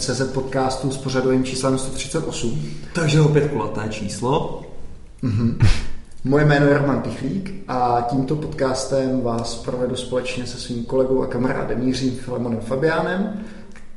CZ podcastu s pořadovým číslem 138. Takže opět kulaté číslo. Mm-hmm. Moje jméno je Roman Pichlík a tímto podcastem vás provedu společně se svým kolegou a kamarádem Jiřím Filemonem Fabiánem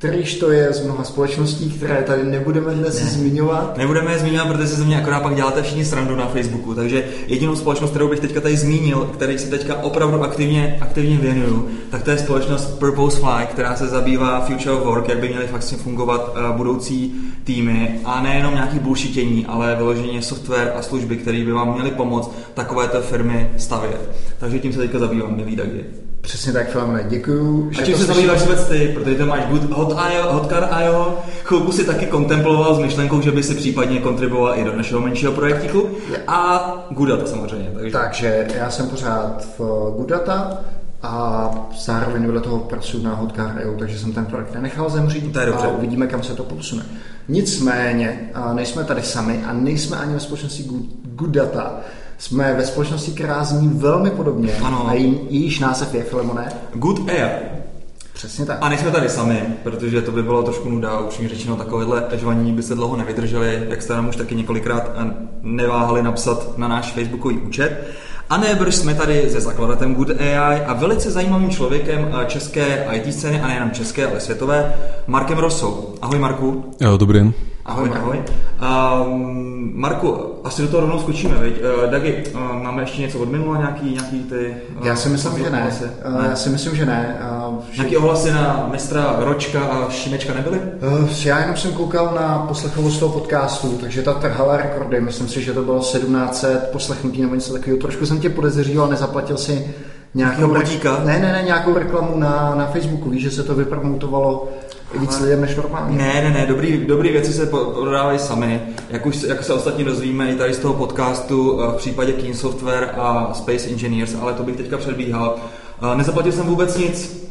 kterýž to je z mnoha společností, které tady nebudeme dnes ne. zmiňovat. Nebudeme je zmiňovat, protože se ze mě akorát pak děláte všichni srandu na Facebooku, takže jedinou společnost, kterou bych teďka tady zmínil, který se teďka opravdu aktivně, aktivně věnuju, tak to je společnost Purpose Fly, která se zabývá Future of Work, jak by měly fakt fungovat uh, budoucí týmy a nejenom nějaký bullshitění, ale vyloženě software a služby, které by vám měly pomoct takovéto firmy stavět. Takže tím se teďka zabývám, milý Dagi. Přesně tak, Filamone, děkuju. A čím se zabýváš vůbec ty, protože to máš good, hot, IO, hotcar IO, chvilku si taky kontemploval s myšlenkou, že by si případně kontribuoval i do našeho menšího projektíku a Goodata samozřejmě. Takže. takže já jsem pořád v Goodata a zároveň vedle toho pracuji na Hotcar.io, takže jsem ten projekt nenechal zemřít to je dobře. a uvidíme, kam se to posune. Nicméně, nejsme tady sami a nejsme ani ve společnosti Good Data, jsme ve společnosti, která zní velmi podobně. Ano. A jí, jejíž název je, Filemone? Good Air. Přesně tak. A nejsme tady sami, protože to by bylo trošku nuda, upřímně řečeno, takovéhle žvaní by se dlouho nevydrželi, jak jste nám už taky několikrát neváhali napsat na náš facebookový účet. A nebrž jsme tady se zakladatelem Good AI a velice zajímavým člověkem eh, české IT scény, a nejenom české, ale světové, Markem Rosou. Ahoj Marku. Jo, dobrý den. Ahoj, ahoj. Um, Marku, asi do toho rovnou skočíme, veď? Uh, Dagi, uh, máme ještě něco od minula, nějaký, nějaký ty... Uh, Já si myslím, že ne. Uh, Já si myslím, že ne. Uh, že... Nějaký ohlasy na mistra Ročka a Šimečka nebyly? Uh, já jenom jsem koukal na poslechovost toho podcastu, takže ta trhala rekordy. Myslím si, že to bylo 1700 poslechnutí nebo něco takového. Trošku jsem tě podezříval, nezaplatil si nějakou, bodíka? Ne, ne, ne, nějakou reklamu na, na Facebooku. Víš, že se to vypromutovalo víc lidem než normálně. Ne, ne, ne, dobrý, dobrý věci se prodávají sami. Jak, už, jak se ostatně dozvíme i tady z toho podcastu eh, v případě Keen Software a Space Engineers, ale to bych teďka předbíhal. Eh, nezaplatil jsem vůbec nic,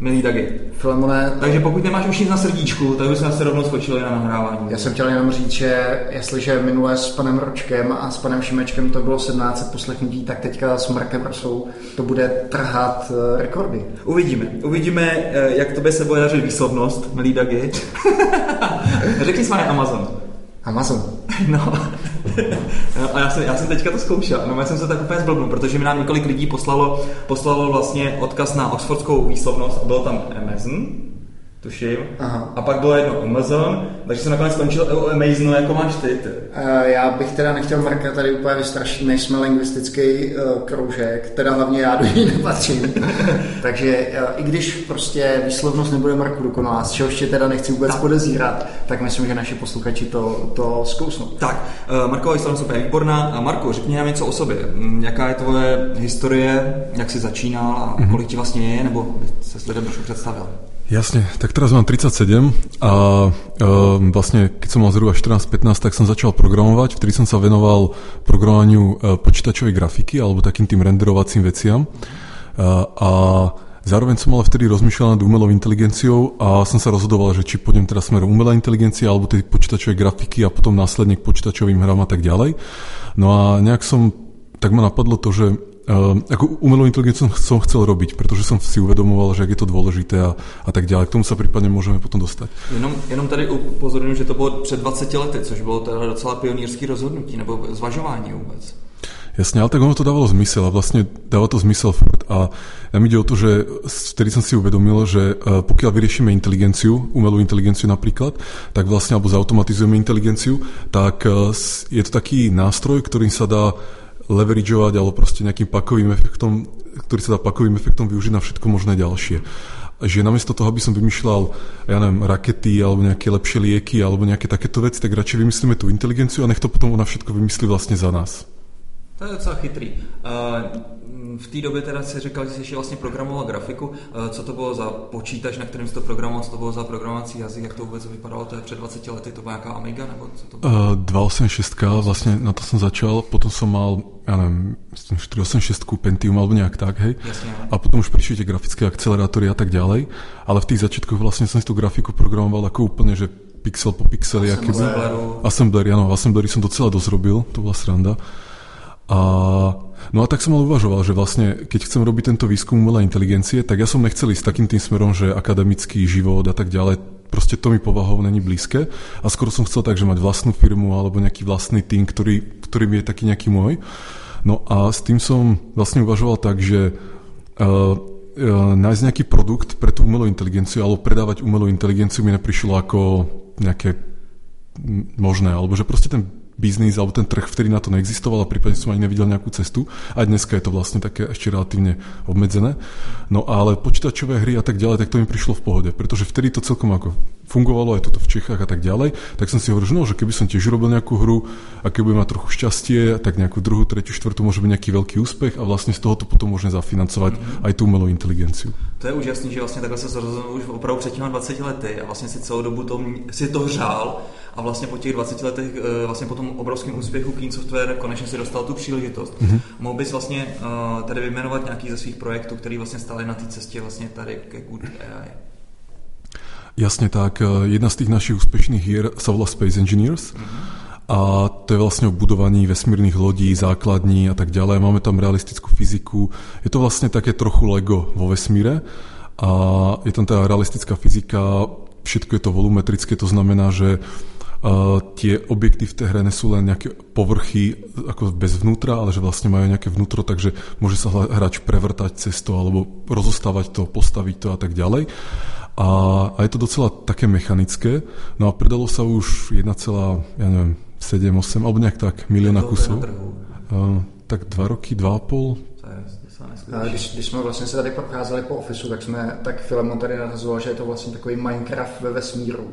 milý Dagi. Filemone, Takže pokud nemáš už nic na srdíčku, tak bychom se rovnou skočili na nahrávání. Já jsem chtěl jenom říct, že jestliže minule s panem Ročkem a s panem Šimečkem to bylo 17 poslechnutí, tak teďka s Markem Rosou to bude trhat eh, rekordy. Uvidíme. Uvidíme, eh, jak tobě se bude dařit výslovnost, milý Dagi. Řekni s Amazon. Amazon. No. A já jsem, já jsem teďka to zkoušel, no já jsem se tak úplně zblbnul, protože mi nám několik lidí poslalo, poslalo vlastně odkaz na oxfordskou výslovnost a bylo tam Amazon, tuším. Aha. A pak bylo jedno Amazon, takže jsem nakonec skončil u Amazon, jako máš ty. ty. Uh, já bych teda nechtěl Marka tady úplně vystrašit, než jsme lingvistický uh, kroužek, teda hlavně já do ní nepatřím. takže uh, i když prostě výslovnost nebude Marku dokonalá, z čehož tě teda nechci vůbec tak. podezírat, tak myslím, že naši posluchači to, to zkousnou. Tak, uh, Marková výslovnost je výborná. A Marko, řekni nám něco o sobě. Mm, jaká je tvoje historie, jak jsi začínal a mm-hmm. kolik ti vlastně je, nebo by se s lidem trošku představil? Jasne, tak teraz mám 37 a e, vlastne keď som mal zhruba 14-15, tak som začal programovať, vtedy som sa venoval programovaniu e, počítačovej grafiky alebo takým tým renderovacím veciam. E, a zároveň som ale vtedy rozmýšľal nad umelou inteligenciou a som sa rozhodoval, že či pôjdem teraz smerom umelá inteligencia alebo tej počítačovej grafiky a potom následne k počítačovým hrám a tak ďalej. No a nejak som, tak ma napadlo to, že Uh, ako umelú inteligenciu som chcel robiť, pretože som si uvedomoval, že jak je to dôležité a, a tak ďalej. K tomu sa prípadne môžeme potom dostať. Jenom, jenom tady upozorňuji, že to bylo před 20 lety, což bylo teda docela pionýrský rozhodnutí, nebo zvažování vůbec. Jasne, ale tak ono to dávalo zmysel a vlastne dáva to zmysel furt. A nám ide o to, že vtedy som si uvedomil, že e, pokiaľ vyriešime inteligenciu, umelú inteligenciu napríklad, tak vlastne, alebo zautomatizujeme inteligenciu, tak e, je to taký nástroj, ktorým sa dá leverageovať alebo proste nejakým pakovým efektom, ktorý sa dá pakovým efektom využiť na všetko možné ďalšie. Že namiesto toho, aby som vymýšľal, ja neviem, rakety alebo nejaké lepšie lieky alebo nejaké takéto veci, tak radšej vymyslíme tú inteligenciu a nech to potom ona všetko vymyslí vlastne za nás. To je docela chytrý. V té době teda si říkal, že jsi ještě vlastně programoval grafiku. Co to bylo za počítač, na kterém jsi to programoval? Co to bylo za programovací jazyk? Jak to vůbec vypadalo? To je před 20 lety? To byla nějaká Amiga? Nebo co to bylo? Uh, 286, vlastně na to jsem začal. Potom jsem mal, já nevím, 486 Pentium alebo nějak tak, hej. Jasně. A potom už přišli tie grafické akcelerátory a tak ďalej. Ale v tých začiatkoch vlastne som si tú grafiku programoval ako úplne, že pixel po pixeli. Assembleru. Assemblery, áno, Assemblery som docela dosť robil, to bola sranda. A, no a tak som mal uvažoval, že vlastne, keď chcem robiť tento výskum umelej inteligencie, tak ja som nechcel ísť takým tým smerom, že akademický život a tak ďalej, proste to mi povahou není blízke a skoro som chcel tak, že mať vlastnú firmu alebo nejaký vlastný tým, ktorý, ktorý je taký nejaký môj. No a s tým som vlastne uvažoval tak, že uh, nájsť nejaký produkt pre tú umelú inteligenciu alebo predávať umelú inteligenciu mi neprišlo ako nejaké možné, alebo že proste ten biznis alebo ten trh vtedy na to neexistoval a prípadne som ani nevidel nejakú cestu. A dneska je to vlastne také ešte relatívne obmedzené. No ale počítačové hry a tak ďalej, tak to mi prišlo v pohode, pretože vtedy to celkom ako fungovalo aj toto v Čechách a tak ďalej, tak som si hovoril, že, no, že keby som tiež robil nejakú hru a keby budem mať trochu šťastie, tak nejakú druhú, tretiu, štvrtú môže byť nejaký veľký úspech a vlastne z toho to potom môžeme zafinancovať mm-hmm. aj tú umelou inteligenciu. To je úžasný, že vlastně takhle se rozhodnul už opravdu před těma 20 lety a vlastně si celou dobu to, si to žál a vlastně po těch 20 letech, eh, vlastně po tom obrovském úspěchu Keen Software konečně si dostal tu příležitost. Mm-hmm. Mohl bys vlastně uh, tady vyjmenovat nějaký ze svých projektů, který vlastně stály na té cestě vlastně tady ke Good AI? Jasne tak. Eh, jedna z tých našich úspešných hier sa volá Space Engineers. A to je vlastne o budovaní vesmírnych lodí, základní a tak ďalej. Máme tam realistickú fyziku. Je to vlastne také trochu Lego vo vesmíre. A je tam tá realistická fyzika, všetko je to volumetrické, to znamená, že tie objekty v tej hre nesú len nejaké povrchy ako bez vnútra, ale že vlastne majú nejaké vnútro, takže môže sa hráč prevrtať cez to alebo rozostávať to, postaviť to a tak ďalej. A, a je to docela také mechanické. No a predalo sa už 1, ja neviem, 7, 8, alebo nejak tak, milióna kusov. Uh, tak dva roky, dva a půl. Když, když jsme vlastně se tady procházeli po ofisu, tak jsme, tak Filemon tady narazoval, že je to vlastně takový Minecraft ve vesmíru.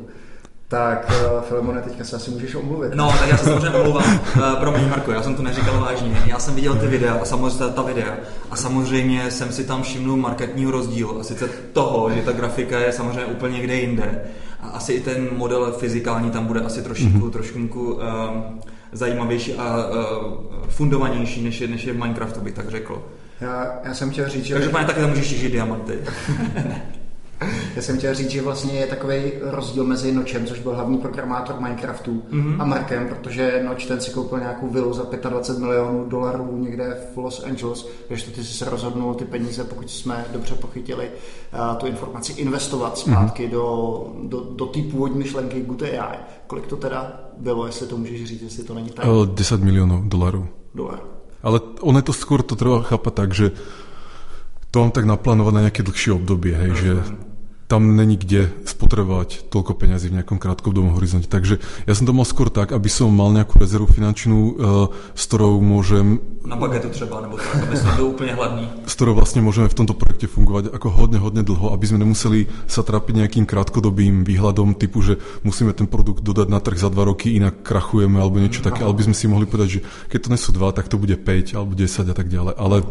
Tak, uh, Filemone, teďka se asi můžeš omluvit. No, tak já se samozřejmě omluvám. Uh, promiň, Marko, já jsem to neříkal vážně. Já jsem viděl ty videa a samozřejmě ta videa. A samozřejmě jsem si tam všimnul marketního rozdílu. A sice toho, že ta grafika je samozřejmě úplně někde jinde. A asi i ten model fyzikální tam bude asi trošku, mm-hmm. trošku um, zajímavější a uh, fundovanější, než je, než je v Minecraftu, bych tak řekl. Já, já jsem chtěl říct, že... Takže pane, taky tam můžeš těžit diamanty. Já jsem chtěl říct, že vlastně je takový rozdíl mezi Nočem, což byl hlavní programátor Minecraftu, mm-hmm. a Markem, protože Noč ten si koupil nějakou vilu za 25 milionů dolarů někde v Los Angeles, takže ty si se rozhodnul ty peníze, pokud jsme dobře pochytili uh, tu informaci, investovat zpátky mm-hmm. do, do, do té původní myšlenky Good AI. Kolik to teda bylo, jestli to můžeš říct, jestli to není tak? 10 milionů dolarů. Dolarů. Ale ono je to skôr, to treba chápať tak, že to mám tak naplánované na nejaké dlhšie obdobie, hej, že tam není kde spotrebovať toľko peňazí v nejakom krátkodobom horizonte. Takže ja som to mal skôr tak, aby som mal nejakú rezervu finančnú, uh, s ktorou môžem... Na bagetu třeba, nebo tak, aby som úplne hladný. S ktorou vlastne môžeme v tomto projekte fungovať ako hodne, hodne dlho, aby sme nemuseli sa trápiť nejakým krátkodobým výhľadom typu, že musíme ten produkt dodať na trh za dva roky, inak krachujeme alebo niečo také, ale by sme si mohli povedať, že keď to nesú dva, tak to bude 5 alebo 10 a tak ďalej. Ale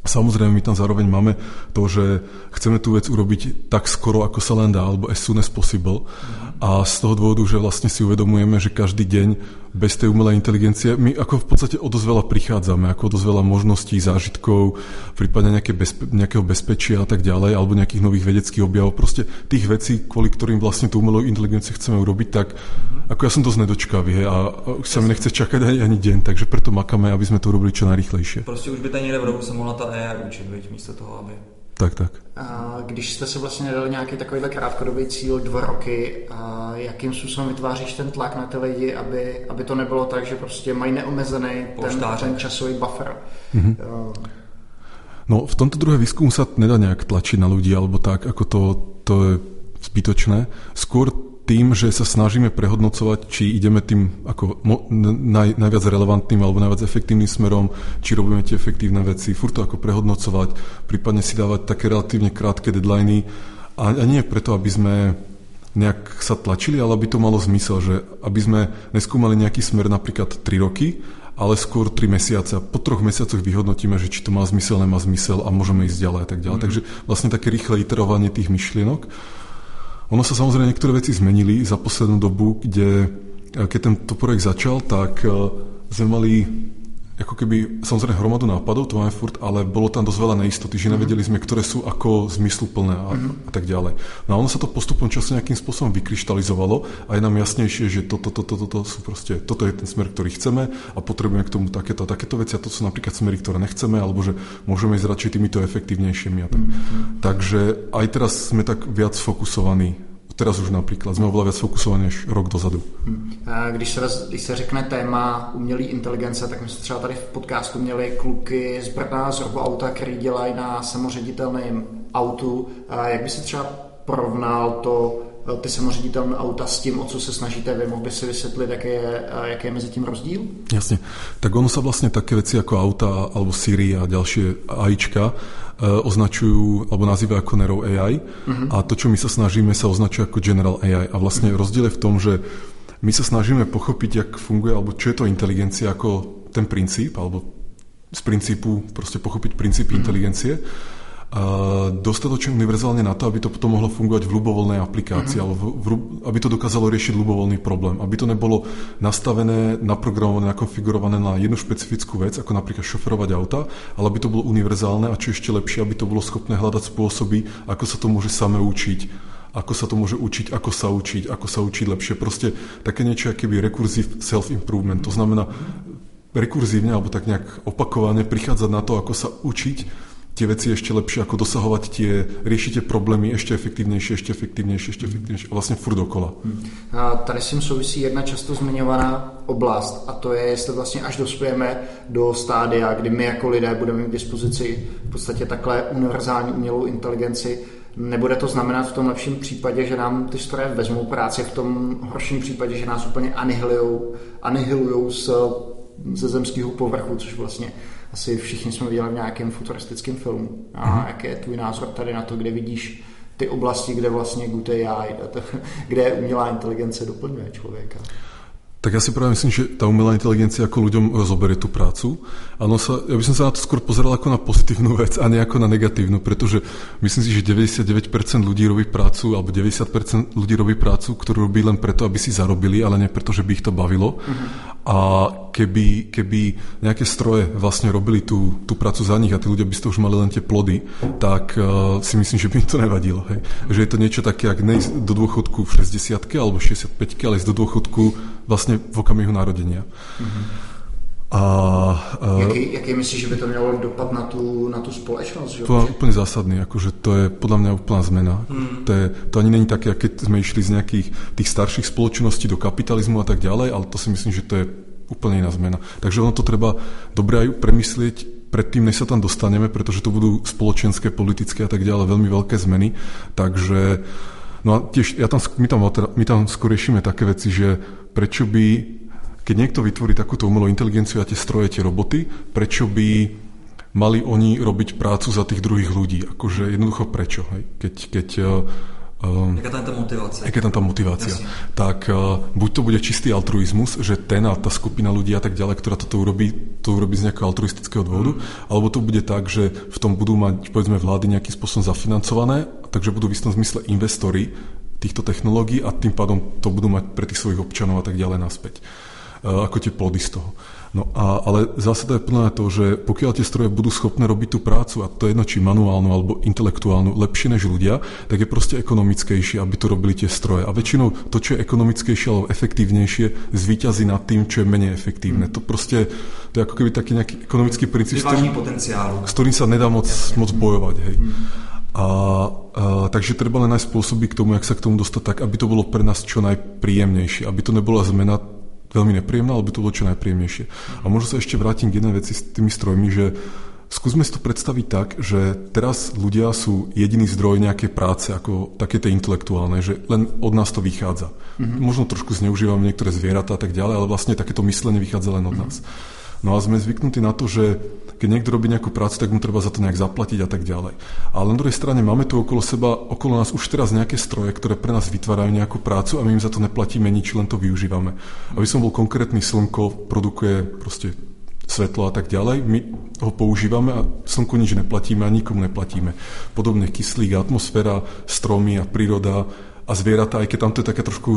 Samozrejme, my tam zároveň máme to, že chceme tú vec urobiť tak skoro, ako sa len dá, alebo as soon as possible. A z toho dôvodu, že vlastne si uvedomujeme, že každý deň bez tej umelej inteligencie my ako v podstate o dosť veľa prichádzame, ako o dosť veľa možností, zážitkov, prípadne nejaké bezpe- nejakého bezpečia a tak ďalej, alebo nejakých nových vedeckých objavov. Proste tých vecí, kvôli ktorým vlastne tú umelú inteligenciu chceme urobiť, tak ako ja som dosť nedočkavý a sa mi nechce čakať ani, ani deň, takže preto makáme, aby sme to urobili čo najrychlejšie. Prostě už by ten někde v rohu se mohla ta AI učit, viď, místo toho, aby... Tak, tak. Když jste se vlastně dali nějaký takovýhle krátkodobý cíl dva roky, jakým způsobem vytváříš ten tlak na ty lidi, aby, aby to nebylo tak, že prostě mají neomezený ten, ten časový buffer? Mm-hmm. No, v tomto druhé výskumu sa nedá nejak tlačiť na ľudí, alebo tak, ako to, to je zbytočné. Skôr tým, že sa snažíme prehodnocovať, či ideme tým ako naj, najviac relevantným alebo najviac efektívnym smerom, či robíme tie efektívne veci, furt to ako prehodnocovať, prípadne si dávať také relatívne krátke deadliny a, a nie preto, aby sme nejak sa tlačili, ale aby to malo zmysel, že aby sme neskúmali nejaký smer napríklad 3 roky, ale skôr 3 mesiace a po troch mesiacoch vyhodnotíme, že či to má zmysel, nemá zmysel a môžeme ísť ďalej a tak ďalej. Mm. Takže vlastne také rýchle iterovanie tých myšlienok. Ono sa samozrejme niektoré veci zmenili za poslednú dobu, kde keď tento projekt začal, tak eh, sme mali ako keby, samozrejme hromadu nápadov, to máme furt, ale bolo tam dosť veľa neistoty, že mhm. nevedeli sme, ktoré sú ako zmysluplné a, mm-hmm. a tak ďalej. No a ono sa to postupom času nejakým spôsobom vykryštalizovalo a je nám jasnejšie, že toto, toto, toto, toto sú proste, toto je ten smer, ktorý chceme a potrebujeme k tomu takéto a takéto veci a to sú napríklad smery, ktoré nechceme, alebo že môžeme ísť radšej týmito efektívnejšími a tak. Mm-hmm. Takže aj teraz sme tak viac fokusovaní Teraz už například. Jsme oveľa viac fokusovaní než rok dozadu. Hmm. Když se, když se řekne téma umělé inteligence, tak my jsme třeba tady v podcastu měli kluky z Brna, z auta, který dělají na samoředitelném autu. Jak by se třeba porovnal to ty samoředitelné auta s tím, o co se snažíte vy, mohl by si vysvětlit, jaký je, jaký je mezi tím rozdíl? Jasne. Tak ono sa vlastne také veci ako auta alebo Siri a ďalšie AIčka E, označujú alebo nazývajú ako Nero AI uh-huh. a to, čo my sa snažíme, sa označuje ako General AI. A vlastne uh-huh. rozdiel je v tom, že my sa snažíme pochopiť, jak funguje, alebo čo je to inteligencia ako ten princíp, alebo z princípu proste pochopiť princípy uh-huh. inteligencie dostatočne univerzálne na to, aby to potom mohlo fungovať v ľubovoľnej aplikácii, uh-huh. alebo v, v, aby to dokázalo riešiť ľubovoľný problém. Aby to nebolo nastavené, naprogramované, nakonfigurované na jednu špecifickú vec, ako napríklad šoferovať auta, ale aby to bolo univerzálne a čo ešte lepšie, aby to bolo schopné hľadať spôsoby, ako sa to môže same učiť ako sa to môže učiť, ako sa učiť, ako sa učiť lepšie. Proste také niečo, aký by recursive self-improvement. To znamená rekurzívne, alebo tak nejak opakovane prichádzať na to, ako sa učiť tie veci ešte lepšie, ako dosahovať tie, riešite problémy ešte efektívnejšie, ešte efektívnejšie, ešte efektívnejšie a vlastně furt dokola. Hmm. A tady s tím souvisí jedna často zmiňovaná oblast a to je, jestli vlastně až dospějeme do stádia, kdy my jako lidé budeme k dispozici v podstatě takhle univerzální umělou inteligenci, Nebude to znamenat v tom lepším případě, že nám ty stroje vezmou práci, v tom horším případě, že nás úplně anihilujou, anihilujou z, ze zemského povrchu, což vlastně asi všichni jsme viděli v nějakém futuristickém filmu. A mm-hmm. jaký je tvůj názor tady na to, kde vidíš ty oblasti, kde vlastně good AI, kde umělá inteligence doplňuje člověka? Tak ja si práve myslím, že tá umelá inteligencia ako ľuďom zoberie tú prácu. Ano sa, ja by som sa na to skôr pozeral ako na pozitívnu vec a nie ako na negatívnu, pretože myslím si, že 99% ľudí robí prácu, alebo 90% ľudí robí prácu, ktorú robí len preto, aby si zarobili, ale nie preto, že by ich to bavilo. Uh-huh. A keby, keby nejaké stroje vlastne robili tú, tú prácu za nich a tí ľudia by ste už mali len tie plody, tak uh, si myslím, že by im to nevadilo. Hej. Že je to niečo také, ak nejsť do dôchodku v 60 alebo 65 ale ísť do dôchodku vlastne v okamihu narodenia. Mm-hmm. A, uh, jaký, jaký myslíš, že by to mělo dopad na tu, na tu společnost? Že? To je úplně zásadný, akože to je podľa mňa úplná zmena. Mm. To, je, to ani není také, keď sme išli z nejakých tých starších spoločností do kapitalizmu a tak ďalej, ale to si myslím, že to je úplne iná zmena. Takže ono to treba dobre aj premyslieť predtým, než sa tam dostaneme, pretože to budú spoločenské, politické a tak ďalej veľmi veľké zmeny. Takže No a tiež ja tam, my, tam, my tam skôr riešime také veci, že prečo by, keď niekto vytvorí takúto umelú inteligenciu a tie stroje, tie roboty, prečo by mali oni robiť prácu za tých druhých ľudí. Akože jednoducho prečo. Hej? Keď, keď Um, Jaká tam tá motivácia? Jaká tam tá motivácia? Jasne. Tak uh, buď to bude čistý altruizmus, že ten a tá skupina ľudí a tak ďalej, ktorá toto urobí, to urobí z nejakého altruistického dôvodu, mm. alebo to bude tak, že v tom budú mať, povedzme, vlády nejakým spôsobom zafinancované, takže budú v istom zmysle investori týchto technológií a tým pádom to budú mať pre tých svojich občanov a tak ďalej naspäť. Uh, ako tie plody z toho. No a, ale zásada je plná to, že pokiaľ tie stroje budú schopné robiť tú prácu, a to je jedno či manuálnu alebo intelektuálnu, lepšie než ľudia, tak je proste ekonomickejšie, aby to robili tie stroje. A väčšinou to, čo je ekonomickejšie alebo efektívnejšie, zvíťazí nad tým, čo je menej efektívne. Mm. To proste, to je ako keby taký nejaký ekonomický princíp, s ktorým, s ktorým sa nedá moc, moc bojovať. Hej. Mm. A, a, takže treba len nájsť spôsoby k tomu, jak sa k tomu dostať tak, aby to bolo pre nás čo najpríjemnejšie, aby to nebola zmena veľmi nepríjemná, ale by to bolo čo najpríjemnejšie. A možno sa ešte vrátim k jednej veci s tými strojmi, že skúsme si to predstaviť tak, že teraz ľudia sú jediný zdroj nejakej práce, ako také tie intelektuálne, že len od nás to vychádza. Mm-hmm. Možno trošku zneužívame niektoré zvieratá a tak ďalej, ale vlastne takéto myslenie vychádza len od mm-hmm. nás. No a sme zvyknutí na to, že keď niekto robí nejakú prácu, tak mu treba za to nejak zaplatiť a tak ďalej. Ale na druhej strane máme tu okolo seba, okolo nás už teraz nejaké stroje, ktoré pre nás vytvárajú nejakú prácu a my im za to neplatíme nič, len to využívame. Aby som bol konkrétny, slnko produkuje proste svetlo a tak ďalej. My ho používame a slnku nič neplatíme a nikomu neplatíme. Podobne kyslík, atmosféra, stromy a príroda a zvieratá, aj keď tam to je taká trošku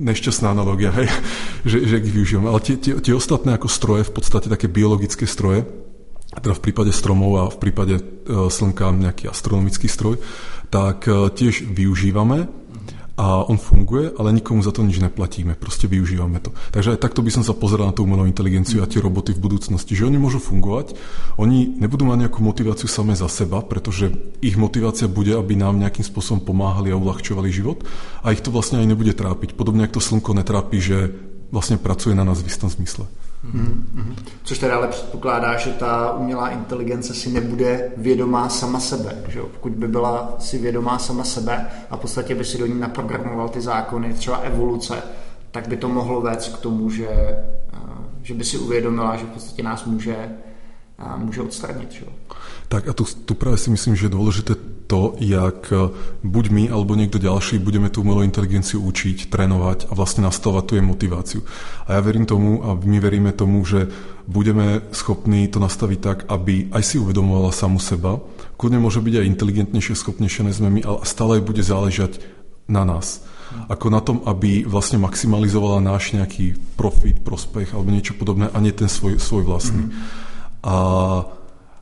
nešťastná analogia, hej, že, že ich využívame. Ale tie, tie, tie ostatné ako stroje, v podstate také biologické stroje, teda v prípade stromov a v prípade e, slnka nejaký astronomický stroj, tak e, tiež využívame a on funguje, ale nikomu za to nič neplatíme, proste využívame to. Takže aj takto by som sa pozeral na tú umelú inteligenciu a tie roboty v budúcnosti, že oni môžu fungovať, oni nebudú mať nejakú motiváciu same za seba, pretože ich motivácia bude, aby nám nejakým spôsobom pomáhali a uľahčovali život a ich to vlastne aj nebude trápiť. Podobne ako to slnko netrápi, že vlastne pracuje na nás v istom zmysle. Mm-hmm. Což teda ale předpokládá, že ta umělá inteligence si nebude vědomá sama sebe. Že Pokud by byla si vědomá sama sebe a v podstatě by si do ní naprogramoval ty zákony, třeba evoluce, tak by to mohlo vést k tomu, že, eh, že by si uvědomila, že v podstatě nás může, eh, může odstranit. Že? Tak a tu, tu práve si myslím, že je dôležité to, jak e, buď my alebo niekto ďalší budeme tú umelú inteligenciu učiť, trénovať a vlastne nastavovať tú jej motiváciu. A ja verím tomu a my veríme tomu, že budeme schopní to nastaviť tak, aby aj si uvedomovala samu seba. Kľudne môže byť aj inteligentnejšie, schopnejšie než sme my, ale stále bude záležať na nás. Ako na tom, aby vlastne maximalizovala náš nejaký profit, prospech alebo niečo podobné a nie ten svoj, svoj vlastný. Mm. A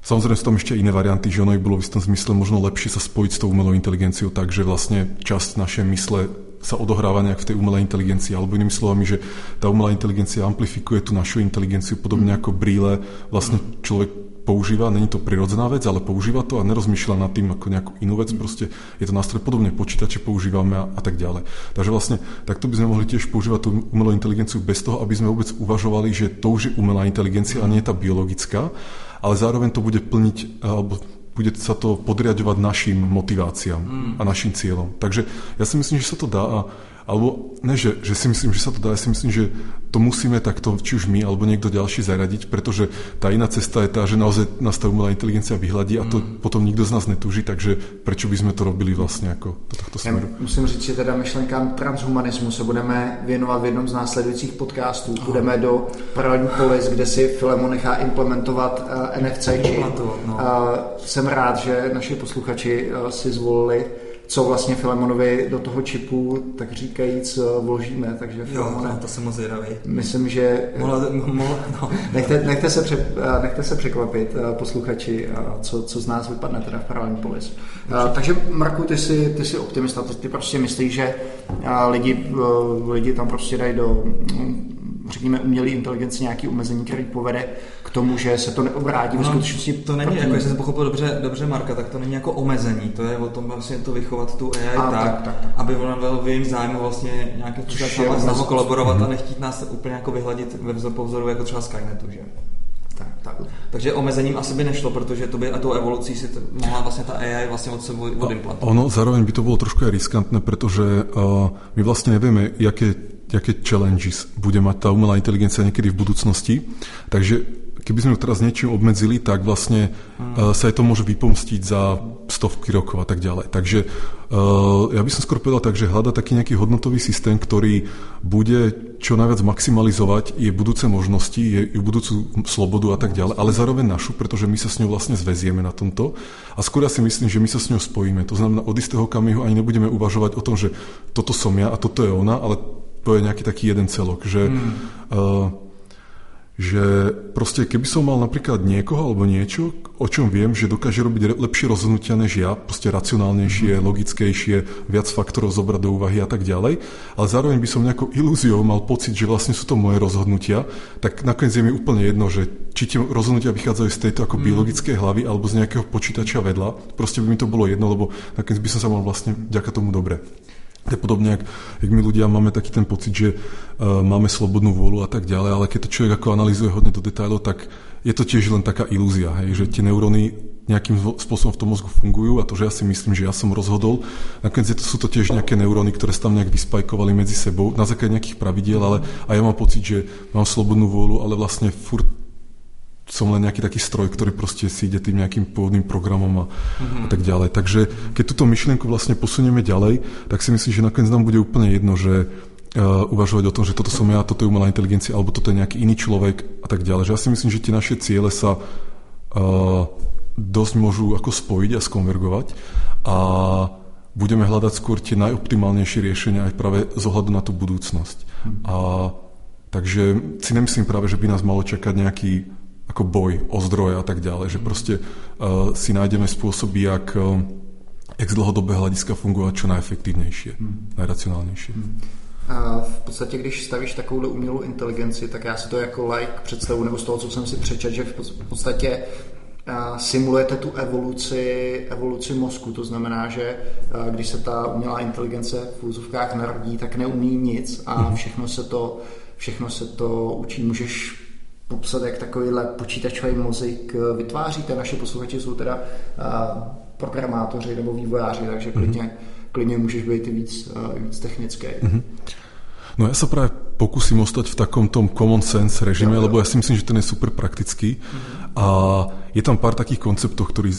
Samozrejme sú tam ešte iné varianty, že ono by bolo v istom zmysle možno lepšie sa spojiť s tou umelou inteligenciou, takže vlastne časť našej mysle sa odohráva nejak v tej umelej inteligencii, alebo inými slovami, že tá umelá inteligencia amplifikuje tú našu inteligenciu, podobne ako brýle. Vlastne človek používa, není to prirodzená vec, ale používa to a nerozmýšľa nad tým ako nejakú inú vec, proste je to nástroj podobne počítače používame a, a tak ďalej. Takže vlastne takto by sme mohli tiež používať tú umelú inteligenciu bez toho, aby sme vôbec uvažovali, že to už je umelá inteligencia a nie tá biologická ale zároveň to bude plniť, alebo bude sa to podriadovať našim motiváciám mm. a našim cieľom. Takže ja si myslím, že sa to dá a alebo ne, že, že si myslím, že sa to dá, ja si myslím, že to musíme takto, či už my, alebo niekto ďalší zaradiť, pretože tá iná cesta je tá, že naozaj nás tá umelá inteligencia vyhľadí a to mm. potom nikto z nás netúži, takže prečo by sme to robili vlastne ako do tohto smeru? Ja musím říct, že teda myšlenkám transhumanismu se budeme věnovat v jednom z následujících podcastů. Oh. Půjdeme do paralelní polis, kde si Filemo nechá implementovat uh, NFC. Uh, jsem rád, že naši posluchači uh, si zvolili co vlastně Filemonovi do toho čipu, tak říkajíc, vložíme. Takže Filemone, jo, to jsem moc zvědavý. Myslím, že... Mohla, mohla, no. nechte, nechte, se pře, nechte se překvapit, eh, posluchači, eh, co, co z nás vypadne teda v Paralelní polis. Eh, takže Marku, ty jsi, ty jsi optimista, ty, ty prostě myslíš, že lidi, lidi tam prostě dají do mm, řekněme, umělé inteligence nějaký omezení, který povede tomu, že se to neobrátí no, skutečnosti. To není, jako jestli jsem pochopil dobře, dobře Marka, tak to není jako omezení, to je o tom vlastně to vychovat tu AI A, tak, tak, tak, tak, aby ona byl v jejím zájmu vlastně nějakým způsobem s námi kolaborovat a nechtít nás úplně jako vyhladit ve po vzoru jako třeba Skynetu, že? Tak, tak. Takže omezením asi by nešlo, protože to by a tou evolucí si to mohla vlastně ta AI vlastně od sebe odimplantovat. Ono zároveň by to bylo trošku aj riskantné, protože uh, my vlastně nevíme, jaké aké challenges bude mať tá umelá inteligencia niekedy v budúcnosti. Takže keby sme ju teraz niečím obmedzili, tak vlastne uh, sa aj to môže vypomstiť za stovky rokov a tak ďalej. Takže uh, ja by som skôr povedal tak, že hľada taký nejaký hodnotový systém, ktorý bude čo najviac maximalizovať je budúce možnosti, je, je budúcu slobodu a tak ďalej, ale zároveň našu, pretože my sa s ňou vlastne zväzieme na tomto. A skôr ja si myslím, že my sa s ňou spojíme. To znamená, od istého kamihu ani nebudeme uvažovať o tom, že toto som ja a toto je ona, ale to je nejaký taký jeden celok, že, mm. uh, že proste keby som mal napríklad niekoho alebo niečo, o čom viem, že dokáže robiť lepšie rozhodnutia než ja, proste racionálnejšie, mm. logickejšie, viac faktorov zobrať do úvahy a tak ďalej, ale zároveň by som nejakou ilúziou mal pocit, že vlastne sú to moje rozhodnutia, tak nakoniec je mi úplne jedno, že či tie rozhodnutia vychádzajú z tejto ako mm. biologické hlavy alebo z nejakého počítača vedľa, proste by mi to bolo jedno, lebo nakoniec by som sa mal vlastne vďaka tomu dobre. To je podobne, jak, jak my ľudia máme taký ten pocit, že uh, máme slobodnú vôľu a tak ďalej, ale keď to človek ako analýzuje hodne do detailov, tak je to tiež len taká ilúzia, hej, že tie neuróny nejakým spôsobom v tom mozgu fungujú a to, že ja si myslím, že ja som rozhodol, nakoniec sú to tiež nejaké neuróny, ktoré sa tam nejak vyspajkovali medzi sebou na základe nejakých pravidiel, ale a ja mám pocit, že mám slobodnú vôľu, ale vlastne furt som len nejaký taký stroj, ktorý proste si ide tým nejakým pôvodným programom a, mm-hmm. a tak ďalej. Takže keď túto myšlienku vlastne posunieme ďalej, tak si myslím, že nakoniec nám bude úplne jedno, že uh, uvažovať o tom, že toto som ja, toto je umelá inteligencia, alebo toto je nejaký iný človek a tak ďalej. Že ja si myslím, že tie naše ciele sa uh, dosť môžu ako spojiť a skonvergovať a budeme hľadať skôr tie najoptimálnejšie riešenia aj práve z ohľadu na tú budúcnosť. Mm. A, takže si nemyslím práve, že by nás malo čakať nejaký ako boj o zdroje a tak ďalej, že proste uh, si nájdeme spôsoby, jak uh, jak z dlhodobého hlediska fungovat čo najefektivnější, hmm. najracionálnější. Hmm. A v podstatě, když stavíš takovou umělou inteligenci, tak já si to jako like představu, nebo z toho, co jsem si přečet, že v podstatě simulujete tu evoluci, evoluci mozku. To znamená, že když se ta umělá inteligence v úzovkách narodí, tak neumí nic a mhm. všechno se to, všechno se to učí. Můžeš popsat, jak takovýhle počítačový mozek vytváříte. Naše posluchači jsou teda programátoři nebo vývojáři, takže mhm. klidně, klidně můžeš být víc, víc technický. Mm-hmm. No ja sa práve pokúsim ostať v takom tom common sense režime, lebo ja si myslím, že ten je super praktický. Mm-hmm. A je tam pár takých konceptov, ktorý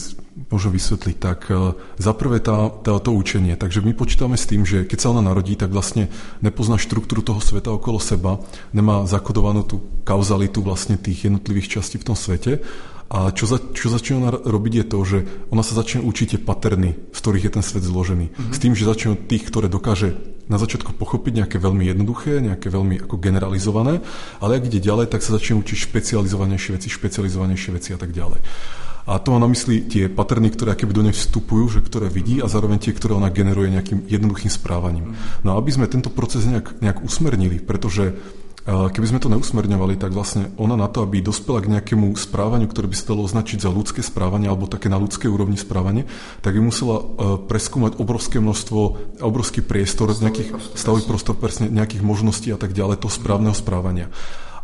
môžem vysvetliť. Tak e, za prvé to učenie. Takže my počítame s tým, že keď sa ona narodí, tak vlastne nepozná štruktúru toho sveta okolo seba, nemá zakodovanú tú kauzalitu vlastne tých jednotlivých častí v tom svete a čo, za, čo začne ona robiť je to, že ona sa začne učiť tie paterny, z ktorých je ten svet zložený. Mm-hmm. S tým, že začne od tých, ktoré dokáže na začiatku pochopiť nejaké veľmi jednoduché, nejaké veľmi ako generalizované, ale ak ide ďalej, tak sa začne učiť špecializovanejšie veci, špecializovanejšie veci a tak ďalej. A to má na mysli tie paterny, ktoré keby do nej vstupujú, že ktoré vidí a zároveň tie, ktoré ona generuje nejakým jednoduchým správaním. No a aby sme tento proces nejak, nejak usmernili, pretože Keby sme to neusmerňovali, tak vlastne ona na to, aby dospela k nejakému správaniu, ktoré by sa dalo označiť za ľudské správanie alebo také na ľudskej úrovni správanie, tak by musela e, preskúmať obrovské množstvo, obrovský priestor, stavý nejakých stavový prostor, presne nejakých možností a tak ďalej, toho správneho správania.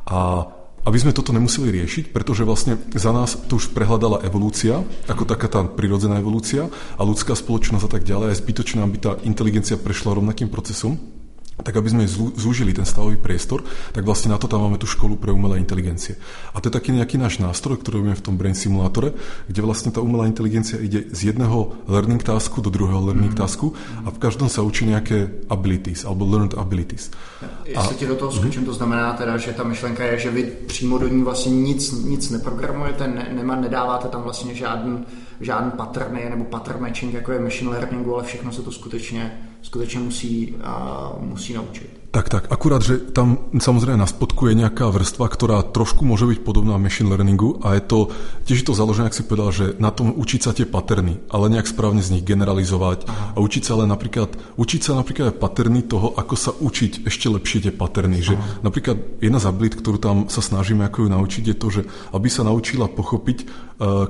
A aby sme toto nemuseli riešiť, pretože vlastne za nás to už prehľadala evolúcia, ako taká tá prirodzená evolúcia a ľudská spoločnosť a tak ďalej. Je zbytočné, aby tá inteligencia prešla rovnakým procesom tak aby sme zúžili ten stavový priestor, tak vlastne na to tam máme tú školu pre umelé inteligencie. A to je taký nejaký náš nástroj, ktorý máme v tom brain simulátore, kde vlastne tá umelá inteligencia ide z jedného learning tasku do druhého learning mm. tasku a v každom sa učí nejaké abilities alebo learned abilities. Jestli a, ti do toho skočím, mm. to znamená teda, že ta myšlenka je, že vy přímo do ní vlastně nic, nic neprogramujete, ne, nema, nedáváte tam vlastně žádný, žádný patrny nebo pattern matching, jako je machine learningu, ale všechno se to skutečně, skutečně musí, uh, musí naučit. Tak, tak. Akurát, že tam samozrejme na spodku je nejaká vrstva, ktorá trošku môže byť podobná machine learningu a je to, tiež je to založené, ak si povedal, že na tom učiť sa tie paterny, ale nejak správne z nich generalizovať Aha. a učiť sa ale napríklad, učiť sa napríklad aj paterny toho, ako sa učiť ešte lepšie tie paterny. Že napríklad jedna z abilit, ktorú tam sa snažíme ako ju naučiť, je to, že aby sa naučila pochopiť, e,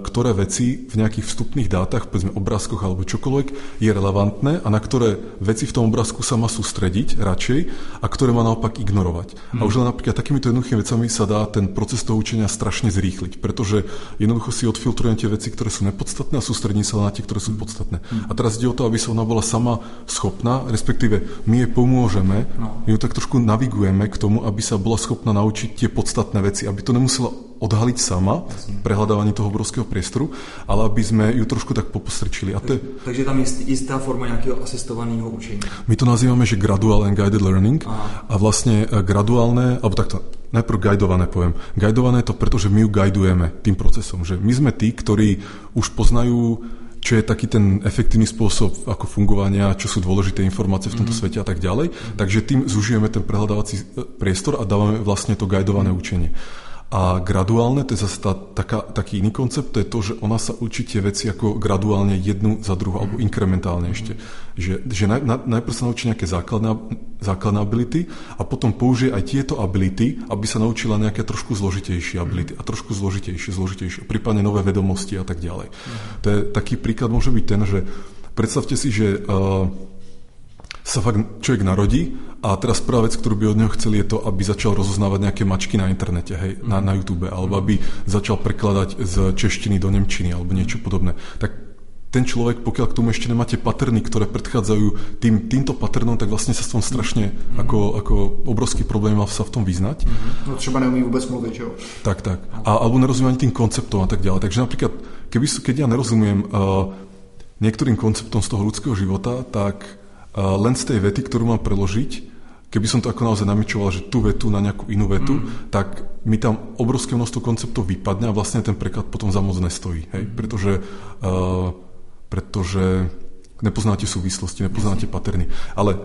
ktoré veci v nejakých vstupných dátach, povedzme obrázkoch alebo čokoľvek, je relevantné a na ktoré veci v tom obrázku sa má sústrediť radšej a ktoré má naopak ignorovať. Hmm. A už len napríklad takýmito jednoduchými vecami sa dá ten proces toho učenia strašne zrýchliť, pretože jednoducho si odfiltrujem tie veci, ktoré sú nepodstatné a sústredím sa na tie, ktoré sú podstatné. Hmm. A teraz ide o to, aby sa ona bola sama schopná, respektíve my jej pomôžeme, no. my ju tak trošku navigujeme k tomu, aby sa bola schopná naučiť tie podstatné veci, aby to nemusela odhaliť sama prehľadávaní toho obrovského priestoru, ale aby sme ju trošku tak popostrčili. A to je... Takže tam je istá forma nejakého asistovaného učenia. My to nazývame, že gradual and guided learning Aha. a vlastne e, graduálne, alebo takto, najprv guidované poviem. Guidované je to preto, že my ju guidujeme tým procesom, že my sme tí, ktorí už poznajú čo je taký ten efektívny spôsob ako fungovania, čo sú dôležité informácie v tomto mm. svete a tak ďalej. Takže tým zužijeme ten prehľadávací e, priestor a dávame vlastne to guidované mm. učenie. A graduálne, to je zase tá, taká, taký iný koncept, to je to, že ona sa učí tie veci ako graduálne jednu za druhú, alebo inkrementálne ešte. Že, že naj, na, najprv sa naučí nejaké základné, základné ability a potom použije aj tieto ability, aby sa naučila nejaké trošku zložitejšie ability a trošku zložitejšie, zložitejšie, prípadne nové vedomosti a tak ďalej. To je taký príklad môže byť ten, že predstavte si, že uh, sa fakt človek narodí a teraz prvá vec, ktorú by od neho chceli, je to, aby začal rozoznávať nejaké mačky na internete, hej, na, na YouTube, alebo aby začal prekladať z češtiny do nemčiny, alebo niečo podobné. Tak ten človek, pokiaľ k tomu ešte nemáte paterny, ktoré predchádzajú tým, týmto paternom, tak vlastne sa s tom strašne mm-hmm. ako, ako obrovský problém má sa v tom vyznať. Mm-hmm. No třeba neumí vôbec mluviť, čo? Tak, tak. A, alebo nerozumie ani tým konceptom a tak ďalej. Takže napríklad, keby, keď ja nerozumiem uh, niektorým konceptom z toho ľudského života, tak len z tej vety, ktorú mám preložiť, keby som to ako naozaj namičoval, že tú vetu na nejakú inú vetu, mm. tak mi tam obrovské množstvo konceptov vypadne a vlastne ten preklad potom za moc nestojí. Hej? Mm. Pretože, uh, pretože nepoznáte súvislosti, nepoznáte paterny. Ale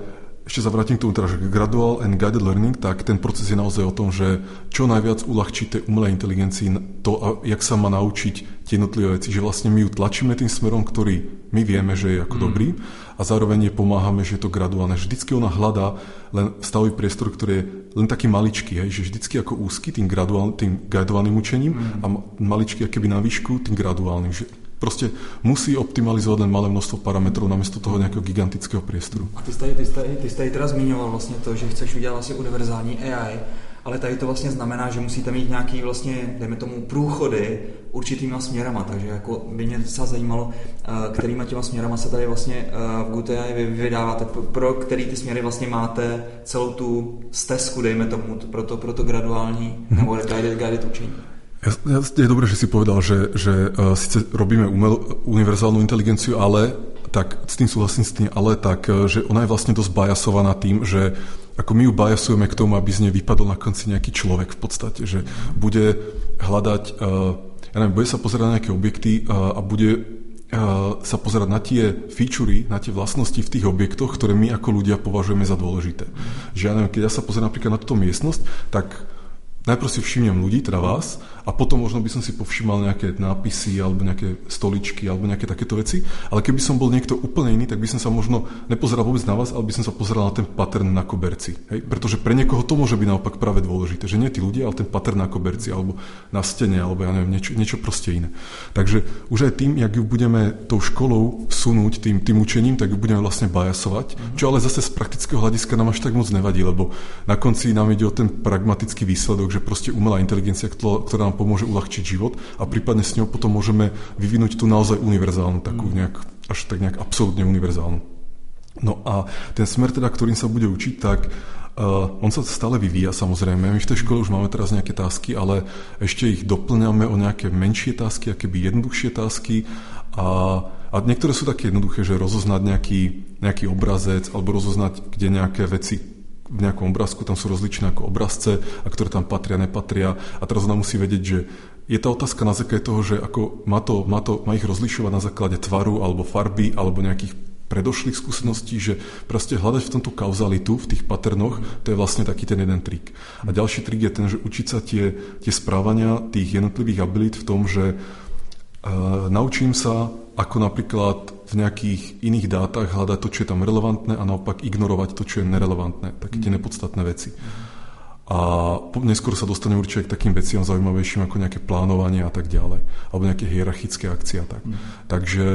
ešte sa vrátim k tomu, teda, že gradual and guided learning, tak ten proces je naozaj o tom, že čo najviac uľahčí tej umelej inteligencii to, jak sa má naučiť tie jednotlivé veci, že vlastne my ju tlačíme tým smerom, ktorý my vieme, že je ako mm. dobrý a zároveň jej pomáhame, že je to graduálne. Vždycky ona hľadá len stavový priestor, ktorý je len taký maličký, hej, že vždycky ako úzky tým, graduál, tým guidovaným učením mm. a maličký keby na výšku tým graduálnym. Že Proste musí optimalizovať len malé množstvo parametrov namiesto toho nejakého gigantického priestoru. A ty jsi tady, ty jsi tady, ty jsi tady teda zmiňoval vlastně to, že chceš udělat vlastně univerzální AI, ale tady to vlastně znamená, že musíte mít nějaký vlastně, dejme tomu, průchody určitýma směrama, takže jako by mě se zajímalo, eh, kterýma těma směrama se tady vlastně eh, v vy vydáváte, pro který ty směry vlastně máte celou tu stezku, dejme tomu, pro to, pro to graduální nebo guided, guided učení. Ja, je dobré, že si povedal, že, že uh, síce robíme umel, univerzálnu inteligenciu, ale tak s tým súhlasím s tým, ale tak, že ona je vlastne dosť bajasovaná tým, že ako my ju bajasujeme k tomu, aby z nej vypadol na konci nejaký človek v podstate, že bude hľadať, uh, ja neviem, bude sa pozerať na nejaké objekty uh, a bude uh, sa pozerať na tie featurey, na tie vlastnosti v tých objektoch, ktoré my ako ľudia považujeme za dôležité. Že ja neviem, keď ja sa pozerám napríklad na túto miestnosť, tak najprv si všimnem ľudí, teda vás, a potom možno by som si povšimal nejaké nápisy alebo nejaké stoličky alebo nejaké takéto veci. Ale keby som bol niekto úplne iný, tak by som sa možno nepozeral vôbec na vás, ale by som sa pozeral na ten pattern na koberci. Hej? Pretože pre niekoho to môže byť naopak práve dôležité, že nie tí ľudia, ale ten pattern na koberci alebo na stene alebo ja neviem, niečo, niečo proste iné. Takže už aj tým, jak ju budeme tou školou sunúť tým, tým učením, tak ju budeme vlastne bajasovať, mm-hmm. čo ale zase z praktického hľadiska nám až tak moc nevadí, lebo na konci nám ide o ten pragmatický výsledok, že proste umelá inteligencia, ktorá nám pomôže uľahčiť život a prípadne s ňou potom môžeme vyvinúť tú naozaj univerzálnu, takú mm. nejak, až tak nejak absolútne univerzálnu. No a ten smer teda, ktorým sa bude učiť, tak Uh, on sa stále vyvíja samozrejme. My v tej škole už máme teraz nejaké tásky, ale ešte ich doplňame o nejaké menšie tásky, akéby jednoduchšie tásky a, a niektoré sú také jednoduché, že rozoznať nejaký, nejaký obrazec alebo rozoznať, kde nejaké veci v nejakom obrázku, tam sú rozličné ako obrazce a ktoré tam patria, nepatria. A teraz ona musí vedieť, že je tá otázka na základe toho, že ako má, to, má, to, má ich rozlišovať na základe tvaru alebo farby alebo nejakých predošlých skúseností, že proste hľadať v tomto kauzalitu, v tých paternoch, to je vlastne taký ten jeden trik. A ďalší trik je ten, že učiť sa tie, tie správania tých jednotlivých abilit v tom, že uh, naučím sa, ako napríklad v nejakých iných dátach hľadať to, čo je tam relevantné a naopak ignorovať to, čo je nerelevantné, také tie nepodstatné veci. A neskôr sa dostane určite k takým veciam zaujímavejším ako nejaké plánovanie a tak ďalej. Alebo nejaké hierarchické akcie a tak. Mm. Takže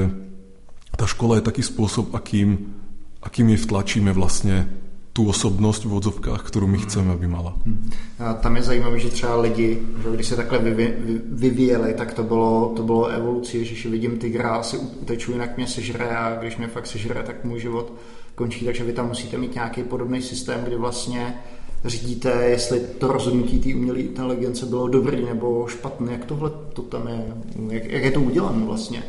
tá škola je taký spôsob, akým, akým jej vtlačíme vlastne tu osobnost v odzovkách, kterou my chceme, aby mala. Hmm. A tam je zajímavé, že třeba lidi, že když se takhle vyvě, vyvíjeli, tak to bylo, to bylo evolucí, že vidím tygra, si uteču, jinak mě sežere a když mě fakt sežere, tak můj život končí, takže vy tam musíte mít nějaký podobný systém, kdy vlastně řídíte, jestli to rozhodnutí té umělé inteligence bylo dobrý nebo špatný, jak tohle to tam je, jak, jak je to udělané vlastně.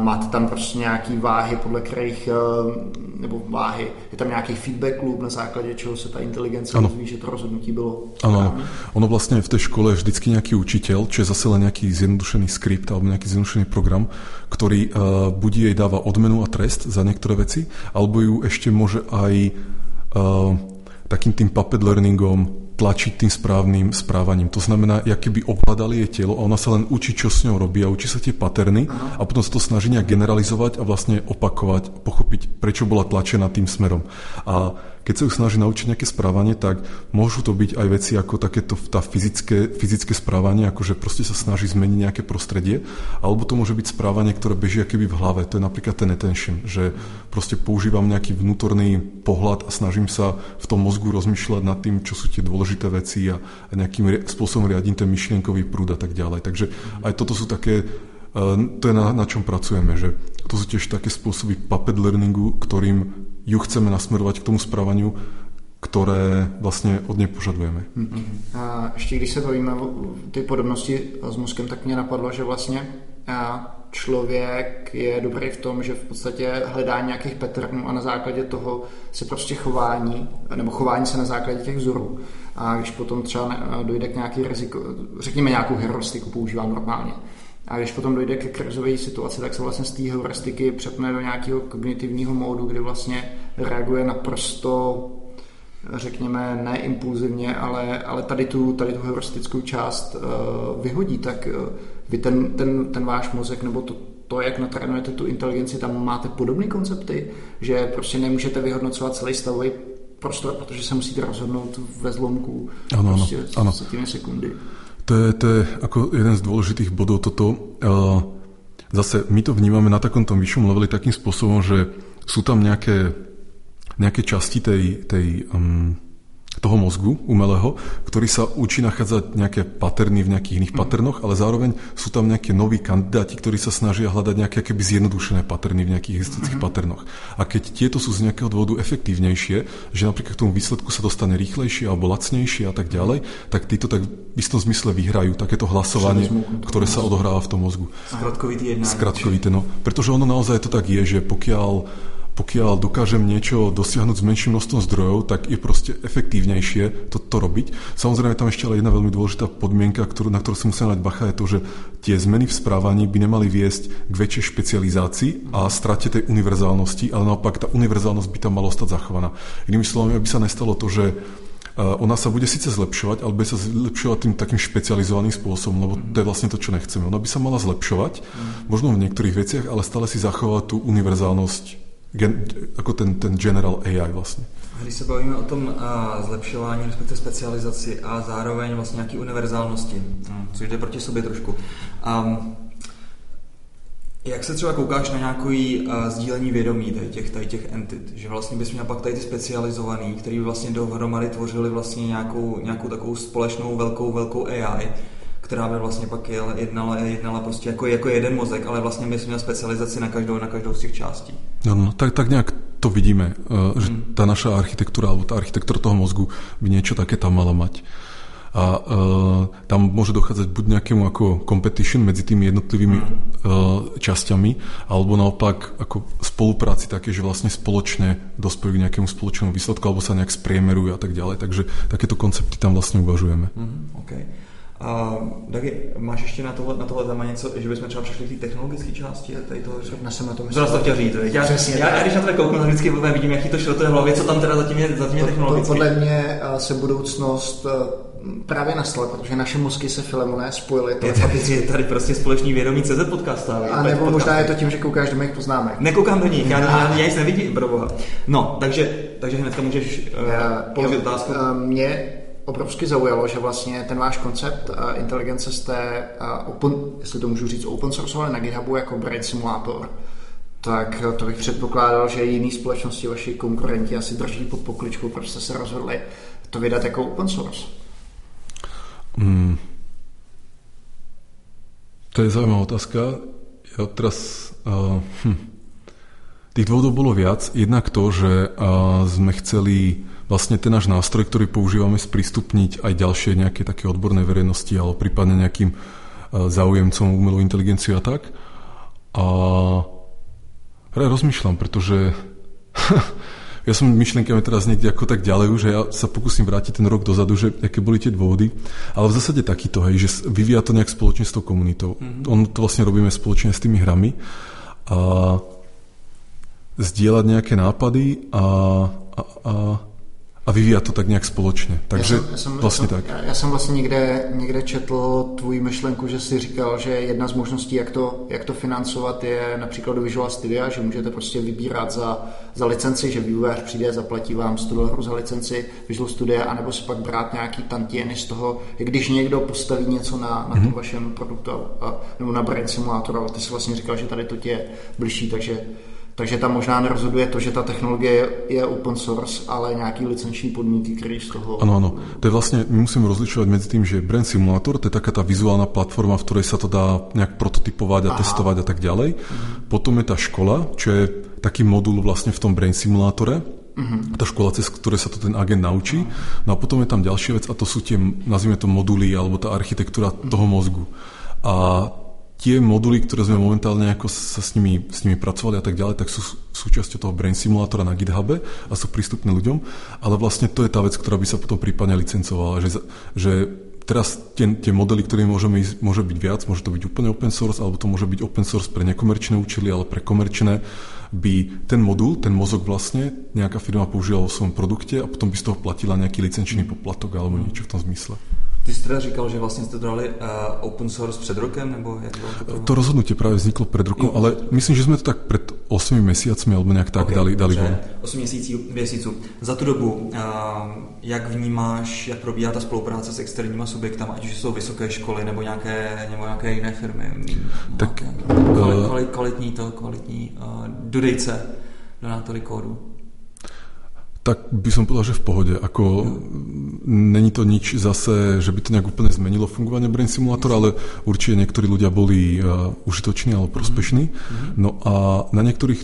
Máte tam prostě nějaký váhy, podle kterých, eh, nebo váhy, je tam nějaký feedback loop, na základě čeho se ta inteligence ano. že to rozhodnutí bylo Ano, ono vlastně v té škole vždycky nějaký učitel, je zase len nějaký zjednodušený skript alebo nějaký zjednodušený program, který uh, buď jej dáva odmenu a trest za některé veci, alebo ju ešte môže aj uh, takým tým puppet learningom tlačiť tým správnym správaním. To znamená, jak keby ovládali jej telo a ona sa len učí, čo s ňou robí a učí sa tie paterny a potom sa to snaží nejak generalizovať a vlastne opakovať, pochopiť, prečo bola tlačená tým smerom. A keď sa ju snaží naučiť nejaké správanie, tak môžu to byť aj veci ako takéto tá fyzické, fyzické správanie, ako že proste sa snaží zmeniť nejaké prostredie, alebo to môže byť správanie, ktoré beží keby v hlave. To je napríklad ten attention, že proste používam nejaký vnútorný pohľad a snažím sa v tom mozgu rozmýšľať nad tým, čo sú tie dôležité veci a, a nejakým spôsobom riadím ten myšlienkový prúd a tak ďalej. Takže aj toto sú také eh, to je na, na čom pracujeme, že to sú tiež také spôsoby puppet learningu, ktorým ju chceme nasmerovat k tomu správaniu, které vlastně od něj požadujeme. Mm-hmm. A ještě když se bavíme o ty podobnosti s mozkem, tak mě napadlo, že vlastně člověk je dobrý v tom, že v podstatě hledá nějakých patternů a na základě toho se prostě chování, nebo chování se na základě těch vzorů. A když potom třeba dojde k nějaký riziko, řekněme nějakou heuristiku používám normálně, A když potom dojde ke krizové situaci, tak se vlastně z té heuristiky přepne do nějakého kognitivního módu, kdy vlastně reaguje naprosto řekněme, ne impulzivně, ale, ale tady, tu, tady tu heuristickou část uh, vyhodí, tak uh, vy ten, ten, ten váš mozek nebo to, to, jak natrénujete tu inteligenci, tam máte podobné koncepty, že prostě nemůžete vyhodnocovat celý stavový prostor, protože se musíte rozhodnout ve zlomku ano, prostě ano, ano. sekundy. To je, to je ako jeden z dôležitých bodov toto. Zase my to vnímame na takomto vyššom leveli takým spôsobom, že sú tam nejaké, nejaké časti tej, tej um, toho mozgu umelého, ktorý sa učí nachádzať nejaké paterny v nejakých iných mm. paternoch, ale zároveň sú tam nejaké noví kandidáti, ktorí sa snažia hľadať nejaké keby zjednodušené paterny v nejakých historických mm. paternoch. A keď tieto sú z nejakého dôvodu efektívnejšie, že napríklad k tomu výsledku sa dostane rýchlejšie alebo lacnejšie a tak ďalej, tak títo tak v istom zmysle vyhrajú takéto hlasovanie, ktoré sa odohráva v tom mozgu. Skratkovité jednání. Skratkovité, no. Pretože ono naozaj to tak je, že pokiaľ pokiaľ dokážem niečo dosiahnuť s menším množstvom zdrojov, tak je proste efektívnejšie to, to robiť. Samozrejme, tam ešte ale jedna veľmi dôležitá podmienka, ktorú, na ktorú si musím dať bacha, je to, že tie zmeny v správaní by nemali viesť k väčšej špecializácii a strate tej univerzálnosti, ale naopak tá univerzálnosť by tam mala ostať zachovaná. Inými slovami, aby sa nestalo to, že ona sa bude síce zlepšovať, ale bude sa zlepšovať tým takým špecializovaným spôsobom, lebo to je vlastne to, čo nechceme. Ona by sa mala zlepšovať, možno v niektorých veciach, ale stále si zachovať tú univerzálnosť gen, ako ten, ten general AI vlastně. Když se bavíme o tom a, zlepšování, respektive specializaci a zároveň vlastně nějaký univerzálnosti, hm, což jde proti sobě trošku. Um, jak se třeba koukáš na nějaký uh, sdílení vědomí tady těch, tady těch entit, že vlastně bys měl pak tady ty specializovaný, který by vlastně dohromady tvořili vlastně nějakou, nějakou takovou společnou velkou, velkou AI, která by vlastně pak jednala, jednala prostě jako, jako jeden mozek, ale vlastně my jsme specializaci na každou, na každou z těch částí. No, no tak, tak nějak to vidíme, eh, že hmm. tá naša architektúra alebo tá architektúra toho mozgu by niečo také tam mala mať. A uh, tam môže dochádzať buď nejakému ako competition medzi tými jednotlivými uh, časťami, alebo naopak ako spolupráci také, že vlastne spoločne dospejú k nejakému spoločnému výsledku, alebo sa nejak spriemerujú a tak ďalej. Takže takéto koncepty tam vlastne uvažujeme. Mm, okay. A Dagi, máš ještě na tohle, na tohle téma něco, že bychom třeba přešli k té technologické části tady toho. Já jsem na tom myslel. to chtěl říct, já, já, já, když na to kouknu, tak vždycky vidím, jaký to šlo to je v hlavě, co tam teda zatím je, zatím je technologicky. Podle mě se budoucnost právě nastala, protože naše mozky se Filemoné spojily. Je tady, je tady prostě společný vědomí CZ podcast. A nebo podcast. možná je to tím, že koukáš do mých poznámek. Nekoukám do nich, já, já, já nic nevidím, pro boha. No, takže, takže hnedka můžeš uh, položit otázku. Mě obrovsky zaujalo, že vlastně ten váš koncept uh, inteligence jste, uh, open, jestli to můžu říct, open source na GitHubu jako Brain Simulator, tak to bych předpokládal, že jiný společnosti, vaši konkurenti asi drží pod pokličkou, proč jste se rozhodli to vydat jako open source. Mm. To je zaujímavá otázka. Ja teraz... Uh, hm. Tých dôvodov bolo viac. Jednak to, že uh, sme chceli vlastne ten náš nástroj, ktorý používame, sprístupniť aj ďalšie nejaké také odborné verejnosti alebo prípadne nejakým e, záujemcom umelú inteligenciu a tak. A rozmýšľam, pretože ja som myšlenkami teraz niekde ako tak ďalej, že ja sa pokúsim vrátiť ten rok dozadu, že aké boli tie dôvody, ale v zásade takýto, hej, že vyvíja to nejak spoločne s tou komunitou. Mm-hmm. On to vlastne robíme spoločne s tými hrami a zdieľať nejaké nápady a, a, a a vyvíjat to tak nějak společně. Takže já jsem, já jsem, vlastně já tak. Já jsem vlastně někde, někde četl tvůj myšlenku, že jsi říkal, že jedna z možností, jak to, jak to financovat, je například do Visual Studia, že můžete prostě vybírat za, za licenci, že vývojář přijde, zaplatí vám 100 dolarů za licenci Visual Studia, anebo si pak brát nějaký tantieny z toho, když někdo postaví něco na, na mm-hmm. tom vašem produktu a, nebo na Brain Simulator, ale ty si vlastně říkal, že tady to tě je blížší, takže takže tam možná nerozhoduje to, že ta technologie je open source, ale nějaký licenční podmínky, které z toho... Ano, ano. To je vlastně, my musíme rozlišovat mezi tím, že Brain Simulator, to je taká ta vizuálna platforma, v ktorej sa to dá nějak prototypovať a Aha. testovať a tak ďalej. Mhm. Potom je ta škola, čo je taký modul vlastně v tom Brain Simulátore, Mm-hmm. Tá škola, cez ktoré sa to ten agent naučí. No a potom je tam ďalšia vec a to sú tie, nazvime to moduly alebo tá architektúra mm-hmm. toho mozgu. A tie moduly, ktoré sme momentálne ako sa s nimi, s nimi pracovali a tak ďalej, tak sú súčasťou toho Brain Simulatora na GitHube a sú prístupné ľuďom, ale vlastne to je tá vec, ktorá by sa potom prípadne licencovala, že, že teraz tie, tie modely, ktoré môžeme ísť, môže byť viac, môže to byť úplne open source, alebo to môže byť open source pre nekomerčné účely, ale pre komerčné by ten modul, ten mozog vlastne nejaká firma použila vo svojom produkte a potom by z toho platila nejaký licenčný poplatok alebo niečo v tom zmysle. Ty jsi teda říkal, že vlastně jste to dali uh, open source před rokem, nebo jak to To rozhodnutie práve vzniklo pred rokom, jo. ale myslím, že sme to tak pred 8 mesiacmi alebo nejak tak okay, dali, dali von. 8 měsíců, měsíců. Za tu dobu, uh, jak vnímáš, jak probíhá ta spolupráce s externíma subjektama, ať už jsou vysoké školy nebo nějaké, nebo nějaké jiné firmy? Tak, nějaké, uh, kvalitní to, kvalitní uh, dodejce donátory kódu tak by som povedal, že v pohode. Ako, není to nič zase, že by to nejak úplne zmenilo fungovanie Brain Simulator, ale určite niektorí ľudia boli uh, užitoční alebo prospešní. Mm-hmm. No a na niektorých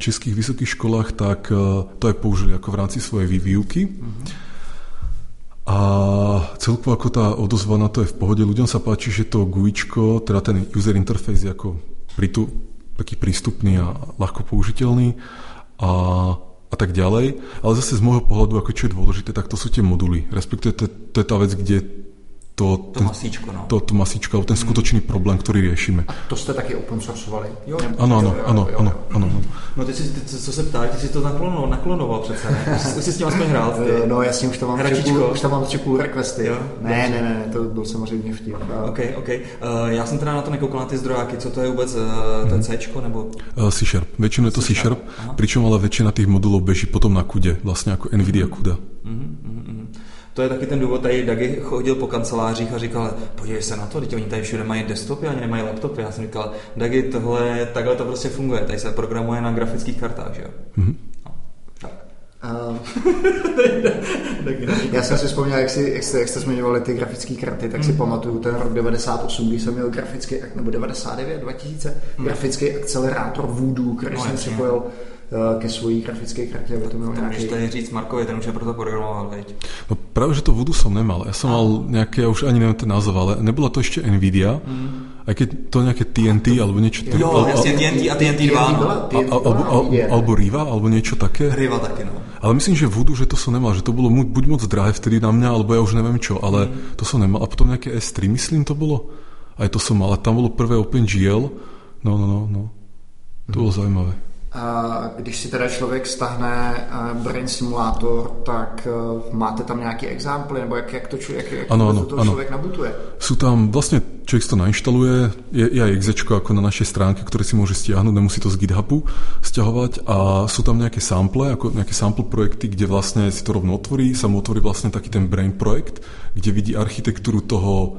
českých vysokých školách tak uh, to aj použili ako v rámci svojej výuky. Mm-hmm. A celkovo ako tá odozva na to je v pohode. Ľuďom sa páči, že to GUIčko, teda ten user interface je ako pritu, taký prístupný a ľahko použiteľný. A a tak ďalej. Ale zase z môjho pohľadu, ako čo je dôležité, tak to sú tie moduly. Respektíve to, to je tá vec, kde to, to ten, masíčko, no. To, to masíčko, ten mm. skutočný problém, ktorý riešime. A to jste taky open sourcovali? Jo, ano, ano, ano, ano, ano. No ty si, ty, co se ptá, ty si to naklonoval, naklonoval přece, ne? Už jsi s tím aspoň hrál. Ty. Eh, no jasně, už tam mám tři půl, už tam mám tři půl requesty. Jo? Ne, ne, ne, to byl samozřejmě vtip. OK, OK. Uh, já jsem teda na to nekoukal na ty zdrojáky, co to je vůbec, uh, ten C, nebo? Uh, C Sharp, většinou je to C Sharp, pričom ale většina těch modulů beží potom na kude, vlastně jako NVIDIA kuda. Mm-hmm, mm-hmm. To je taky ten důvod, tady Dagi chodil po kancelářích a říkal, podívej se na to, teď oni tady všude mají desktopy, ani nemají laptopy. Já jsem říkal, Dagi, tohle, takhle to prostě funguje, tady se programuje na grafických kartách, že jo? Mm-hmm. Uh, já jsem si vzpomněl, jak, si, jak, jste, jak jste zmiňovali ty grafické karty, tak si hmm. pamatuju ten rok 98, kdy jsem měl grafický, nebo 99, 2000, hmm. grafický akcelerátor Voodoo, který no, jsem připojil Eh, ke svojí grafické kartě, aby to mělo nějaký... To říct Markovi, ten už je proto programoval, veď? No práve, že to Voodoo som nemal. Ja som a. mal nejaké, ja už ani neviem ten názov, ale nebola to ešte Nvidia, mm. aj keď to nejaké TNT alebo niečo... Jo, al, jasne, TNT a TNT 2. No. Alebo, alebo Riva, alebo niečo také. Riva také, no. Ale myslím, že Voodoo, že to som nemal, že to bolo buď moc drahé vtedy na mňa, alebo ja už neviem čo, ale mm. to som nemal. A potom nejaké S3, myslím, to bolo. Aj to som mal. A tam bolo prvé OpenGL. No, no, no, no. To bolo zaujímavé. Když si teda člověk stahne eh, Brain Simulator, tak eh, máte tam nějaký examply, nebo jak, jak to, jak, jak ano, ano, to ano. člověk nabutuje? Sú tam, vlastne človek to nainštaluje, je, je aj exe ako na našej stránke, ktoré si môže stiahnuť, nemusí to z GitHubu stiahovať a sú tam nejaké sample, ako nejaké sample projekty, kde vlastne si to rovno otvorí, sa mu otvorí vlastne taký ten Brain projekt, kde vidí architektúru toho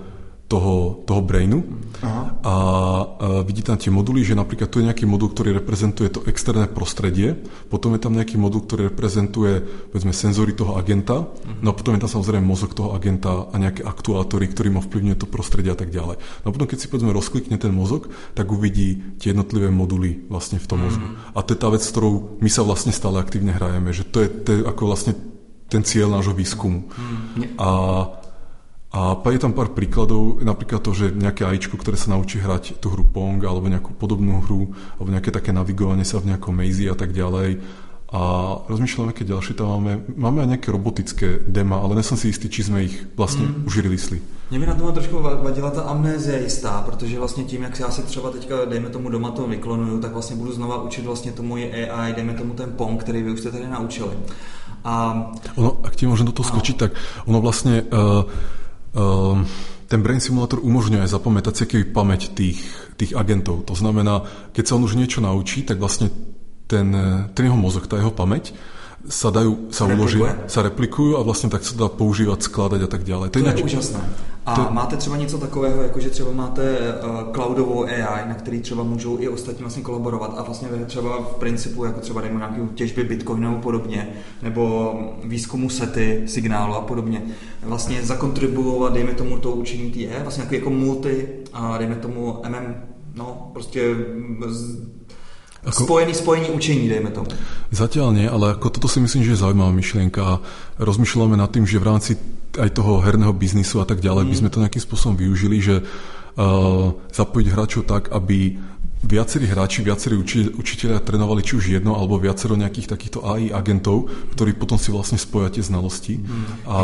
toho, toho brainu Aha. a a vidí tam tie moduly, že napríklad tu je nejaký modul, ktorý reprezentuje to externé prostredie, potom je tam nejaký modul, ktorý reprezentuje povedzme senzory toho agenta, uh-huh. no a potom je tam samozrejme mozog toho agenta a nejaké aktuátory, ktorý má vplyvňuje to prostredie a tak ďalej. No a potom keď si povedzme rozklikne ten mozog, tak uvidí tie jednotlivé moduly vlastne v tom uh-huh. mozgu. A to je tá vec, s ktorou my sa vlastne stále aktívne hrajeme, že to je, to je ako vlastne ten cieľ nášho výskumu. Uh-huh. A a je tam pár príkladov, napríklad to, že nejaké AIčko, ktoré sa naučí hrať tú hru Pong alebo nejakú podobnú hru, alebo nejaké také navigovanie sa v nejakom maze a tak ďalej. A rozmýšľam, aké ďalšie tam máme. Máme aj nejaké robotické dema, ale nesom si istý, či sme ich vlastne mm. už releasli. Mě by na tom trošku vadila ta amnézie jistá, protože vlastně tím, jak já si třeba teďka, dejme tomu doma to vyklonuju, tak vlastně budu znova učit vlastně tomu AI, dejme tomu ten Pong, který vy už jste tady naučili. A... Ono, ak ti môžem do toho skočiť, tak ono vlastne uh, ten brain simulator umožňuje zapamätať si pamäť tých, tých agentov. To znamená, keď sa on už niečo naučí, tak vlastne ten, ten jeho mozog, tá jeho pamäť sa dajú, sa uložia, sa replikujú a vlastne tak sa dá používať, skladať a tak ďalej. To, to je, je úžasné. A to... máte třeba něco takového, jako že třeba máte uh, cloudovou AI, na který třeba můžou i ostatní vlastně kolaborovat a vlastně třeba v principu, jako třeba dejme nějakou těžby bitcoinu a podobně, nebo výzkumu sety, signálu a podobně, vlastně zakontribuovat, dejme tomu, to učení té vlastně jako multi, a dejme tomu MM, no, prostě z, ako... Spojený, spojení učení, dejme tomu. Zatiaľ nie, ale ako toto si myslím, že je zaujímavá myšlienka a rozmýšľame nad tým, že v rámci aj toho herného biznisu a tak ďalej mm. by sme to nejakým spôsobom využili, že uh, zapojiť hráčov tak, aby viacerí hráči, viacerí uči, učiteľia trénovali či už jedno alebo viacero nejakých takýchto AI agentov, ktorí potom si vlastne spoja tie znalosti. Hmm. A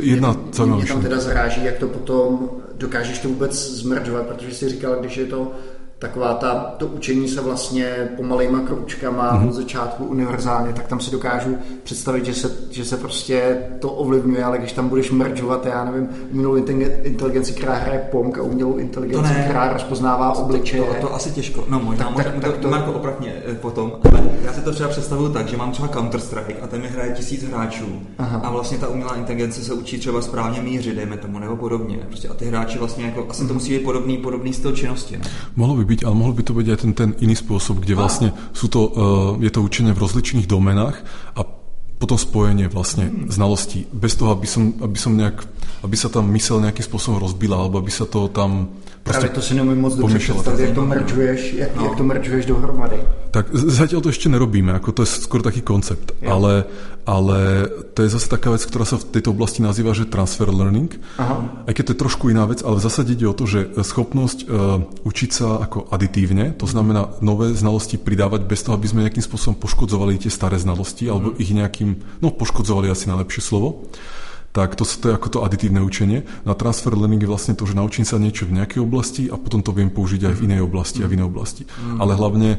jedna zaujímavá Mě tam teda zaráží, jak to potom dokážeš to vůbec zmrdžovat, protože si říkal, když je to taková ta, to učení se vlastně pomalejma kroučkama mm-hmm. od začátku univerzálně, tak tam si dokážu představit, že se, že se prostě to ovlivňuje, ale když tam budeš merdžovat, já nevím, umělou inteligenci, která hraje Pong a umělou inteligenci, která rozpoznává obličeje. To, to, to, asi těžko. No možná, tak, možná, tak, tak to, Marko, opravně eh, potom, ale já si to třeba představuju tak, že mám třeba Counter-Strike a ten mi hraje tisíc hráčů Aha. a vlastně ta umělá inteligence se učí třeba správně mířit, dejme tomu, nebo podobně. Prostě a ty hráči vlastně jako, asi to mhm. musí být podobný, podobný styl činnosti. Ne? Mohlo by byť, ale mohol by to byť aj ten, ten iný spôsob, kde vlastne sú to, uh, je to učenie v rozličných domenách a potom spojenie vlastne znalostí, bez toho, aby som, aby som nejak, aby sa tam mysel nejakým spôsobom rozbila, alebo aby sa to tam Právě to si neumím moc dobře představit, jak to merčuješ, jak, no. jak to merčuješ dohromady. Tak zatiaľ to ešte nerobíme, ako to je skôr taký koncept, ale, ale to je zase taká vec, ktorá sa v tejto oblasti nazýva, že transfer learning, Aha. aj keď to je trošku iná vec, ale v zásade ide o to, že schopnosť uh, učiť sa ako aditívne, to znamená nové znalosti pridávať bez toho, aby sme nejakým spôsobom poškodzovali tie staré znalosti, alebo mhm. ich nejakým, no poškodzovali asi najlepšie slovo tak to, to je ako to aditívne učenie. Na transfer learning je vlastne to, že naučím sa niečo v nejakej oblasti a potom to viem použiť aj v inej oblasti a v inej oblasti. Mm. Ale hlavne e,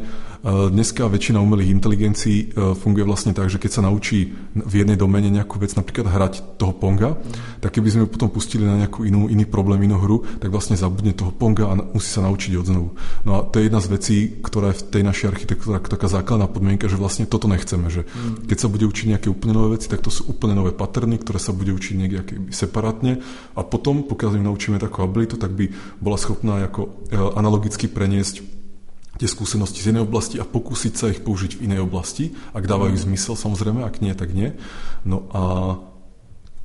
dneska väčšina umelých inteligencií e, funguje vlastne tak, že keď sa naučí v jednej domene nejakú vec, napríklad hrať toho Ponga, mm. tak keby sme ju potom pustili na nejakú inú, iný problém, inú hru, tak vlastne zabudne toho Ponga a musí sa naučiť od znovu. No a to je jedna z vecí, ktorá je v tej našej architektúre taká základná podmienka, že vlastne toto nechceme, že mm. keď sa bude učiť nejaké úplne nové veci, tak to sú úplne nové paterny, ktoré sa bude učiť učiť niekde separátne a potom, pokiaľ im naučíme takú abilitu, tak by bola schopná ako e, analogicky preniesť tie skúsenosti z jednej oblasti a pokúsiť sa ich použiť v inej oblasti, ak dávajú mm. zmysel samozrejme, ak nie, tak nie. No a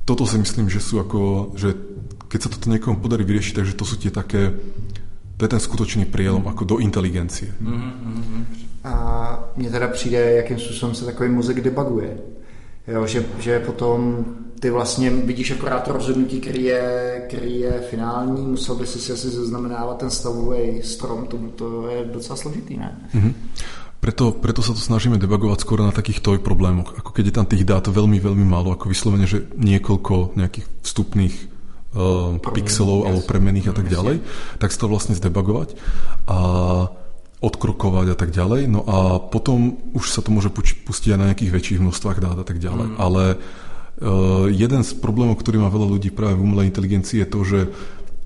toto si myslím, že sú ako, že keď sa toto niekomu podarí vyriešiť, takže to sú tie také, to je ten skutočný prielom ako do inteligencie. Mm-hmm. A mně teda přijde, jakým způsobem se takový mozek debaguje. Jo, že, že potom ty vlastně vidíš akorát rozhodnutí, který je, který je finální, musel by si asi zaznamenávat ten stavový strom, to, to je docela složitý, ne? Mm-hmm. Preto, preto sa to snažíme debagovať skôr na takých toj problémoch. Ako keď je tam tých dát veľmi, veľmi málo, ako vyslovene, že niekoľko nejakých vstupných uh, pixelov yes. alebo premených a tak ďalej, tak sa to vlastne zdebagovať a odkrokovať a tak ďalej. No a potom už sa to môže pustiť aj na nejakých väčších množstvách dát a tak ďalej. Mm. Ale Uh, jeden z problémov, ktorý má veľa ľudí práve v umelej inteligencii je to, že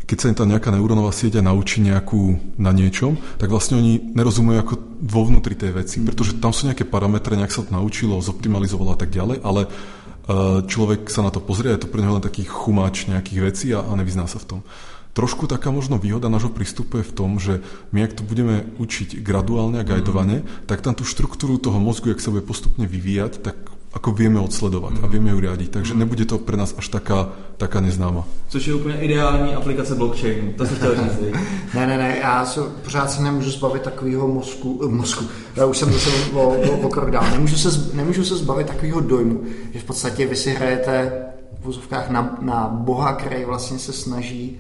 keď sa im tá nejaká neurónová sieť naučí nejakú na niečom, tak vlastne oni nerozumejú ako vo vnútri tej veci, pretože tam sú nejaké parametre, nejak sa to naučilo, zoptimalizovalo a tak ďalej, ale uh, človek sa na to pozrie, je to pre neho len taký chumáč nejakých vecí a, a nevyzná sa v tom. Trošku taká možno výhoda nášho prístupu je v tom, že my, ak to budeme učiť graduálne a guidovane, mm. tak tam tú štruktúru toho mozgu, ak sa bude postupne vyvíjať, tak ako vieme odsledovať mm. a vieme ju riadiť. Takže mm. nebude to pre nás až taká, taká neznáma. Což je úplně ideální aplikace blockchainu. To se chtěl říct. ne, ne, ne, já se, pořád se nemůžu zbavit takového mozku, eh, mozku. Já už jsem zase o, o, o krok dál. Nemůžu se, nemůžu se zbavit takového dojmu, že v podstatě vy si hrajete v vozovkách na, na boha, který vlastně se snaží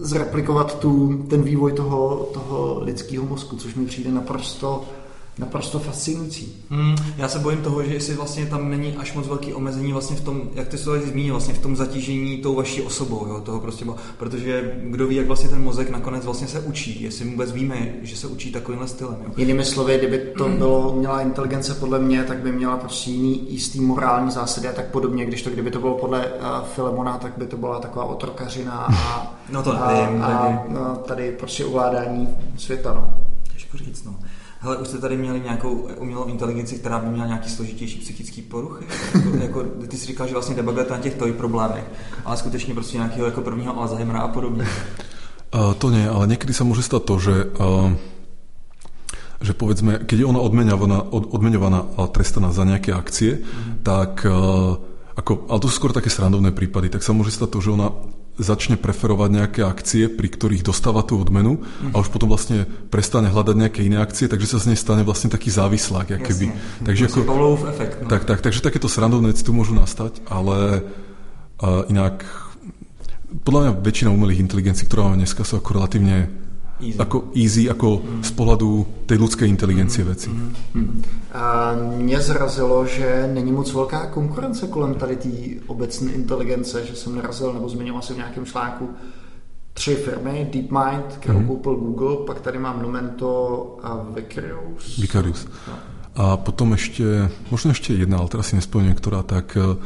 zreplikovat tu, ten vývoj toho, toho lidského mozku, což mi přijde naprosto naprosto fascinující. Hmm, já se bojím toho, že jestli vlastně tam není až moc velký omezení vlastně v tom, jak ty se zmínil, vlastně v tom zatížení tou vaší osobou, jo, toho prostě, protože kdo ví, jak vlastně ten mozek nakonec vlastně se učí, jestli vůbec víme, že se učí takovýmhle stylem. Jo. Jinými slovy, kdyby to hmm. bylo, měla inteligence podle mě, tak by měla prostě jiný jistý morální zásady a tak podobně, když to, kdyby to bylo podle uh, Filemona, tak by to byla taková otrokařina a, no to a, nevím, a, a, a tady prostě ovládání světa. No. Těžko říct, no. Hele, už jste tady měli nějakou umělou inteligenci, která by měla nějaký složitější psychický poruchy? Jako, jako, ty jsi říkal, že vlastně debugujete na těch toj problémech, ale skutečně prostě nějakého jako prvního Alzheimera a podobně. Uh, to nie, ale niekedy sa môže stať to, že, uh, že povedzme, keď je ona odmeňovaná, od, odmeňovaná a trestaná za nejaké akcie, mm. tak uh, ako, ale to sú skôr také srandovné prípady, tak sa môže stať to, že ona začne preferovať nejaké akcie, pri ktorých dostáva tú odmenu a už potom vlastne prestane hľadať nejaké iné akcie, takže sa z nej stane vlastne taký závislák. Keby. Takže ako, efekt. No. Tak, tak, takže takéto srandovné tu môžu nastať, ale uh, inak podľa mňa väčšina umelých inteligencií, ktorá máme dneska, sú ako relatívne Easy. Ako easy, ako mm. z pohledu té lidské inteligencie mm. věci. Mm. Mm. A mě zrazilo, že není moc velká konkurence kolem tady té obecné inteligence, že jsem narazil, nebo zmiňoval jsem v nějakém článku, tři firmy, DeepMind, kterou mm. koupil Google, pak tady mám Numento a Vicarious. Vicarious. No. A potom ešte, možno ešte jedna, ale teraz si nespomínam, ktorá tak uh,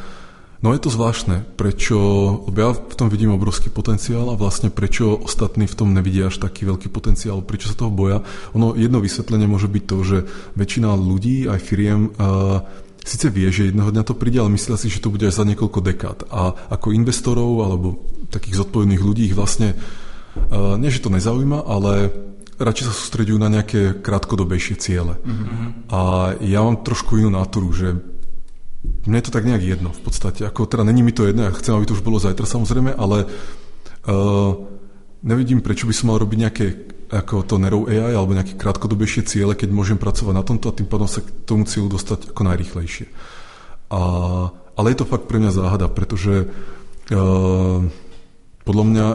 No je to zvláštne, prečo, lebo ja v tom vidím obrovský potenciál a vlastne prečo ostatní v tom nevidia až taký veľký potenciál, prečo sa toho boja. Ono jedno vysvetlenie môže byť to, že väčšina ľudí, aj firiem, uh, Sice vie, že jedného dňa to príde, ale myslia si, že to bude až za niekoľko dekád. A ako investorov alebo takých zodpovedných ľudí ich vlastne, uh, nie že to nezaujíma, ale radšej sa sústredujú na nejaké krátkodobejšie ciele. Mm-hmm. A ja mám trošku inú náturu, že mne je to tak nejak jedno v podstate. Ako, teda není mi to jedno, ja chcem, aby to už bolo zajtra samozrejme, ale uh, nevidím, prečo by som mal robiť nejaké ako to Nero AI alebo nejaké krátkodobejšie ciele, keď môžem pracovať na tomto a tým pádom sa k tomu cieľu dostať ako najrychlejšie. A, ale je to fakt pre mňa záhada, pretože uh, podľa mňa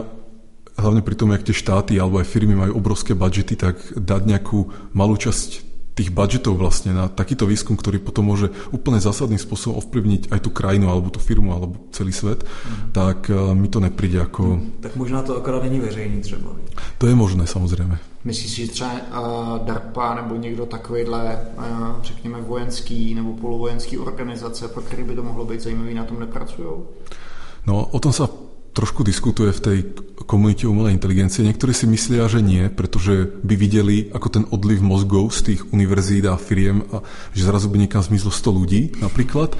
hlavne pri tom, jak tie štáty alebo aj firmy majú obrovské budžety, tak dať nejakú malú časť tých budžetov vlastne na takýto výskum, ktorý potom môže úplne zásadným spôsobom ovplyvniť aj tú krajinu, alebo tú firmu, alebo celý svet, mm. tak uh, mi to nepríde ako... Mm. Tak možná to akorát není veřejný třeba. To je možné, samozřejmě. Myslíš si, že třeba uh, DARPA nebo někdo takovýhle, uh, řekněme, vojenský nebo polovojenský organizace, pro který by to mohlo být zajímavý, na tom nepracují? No, o tom sa trošku diskutuje v tej komunite umelej inteligencie. Niektorí si myslia, že nie, pretože by videli, ako ten odliv mozgov z tých univerzít a firiem, a že zrazu by niekam zmizlo 100 ľudí napríklad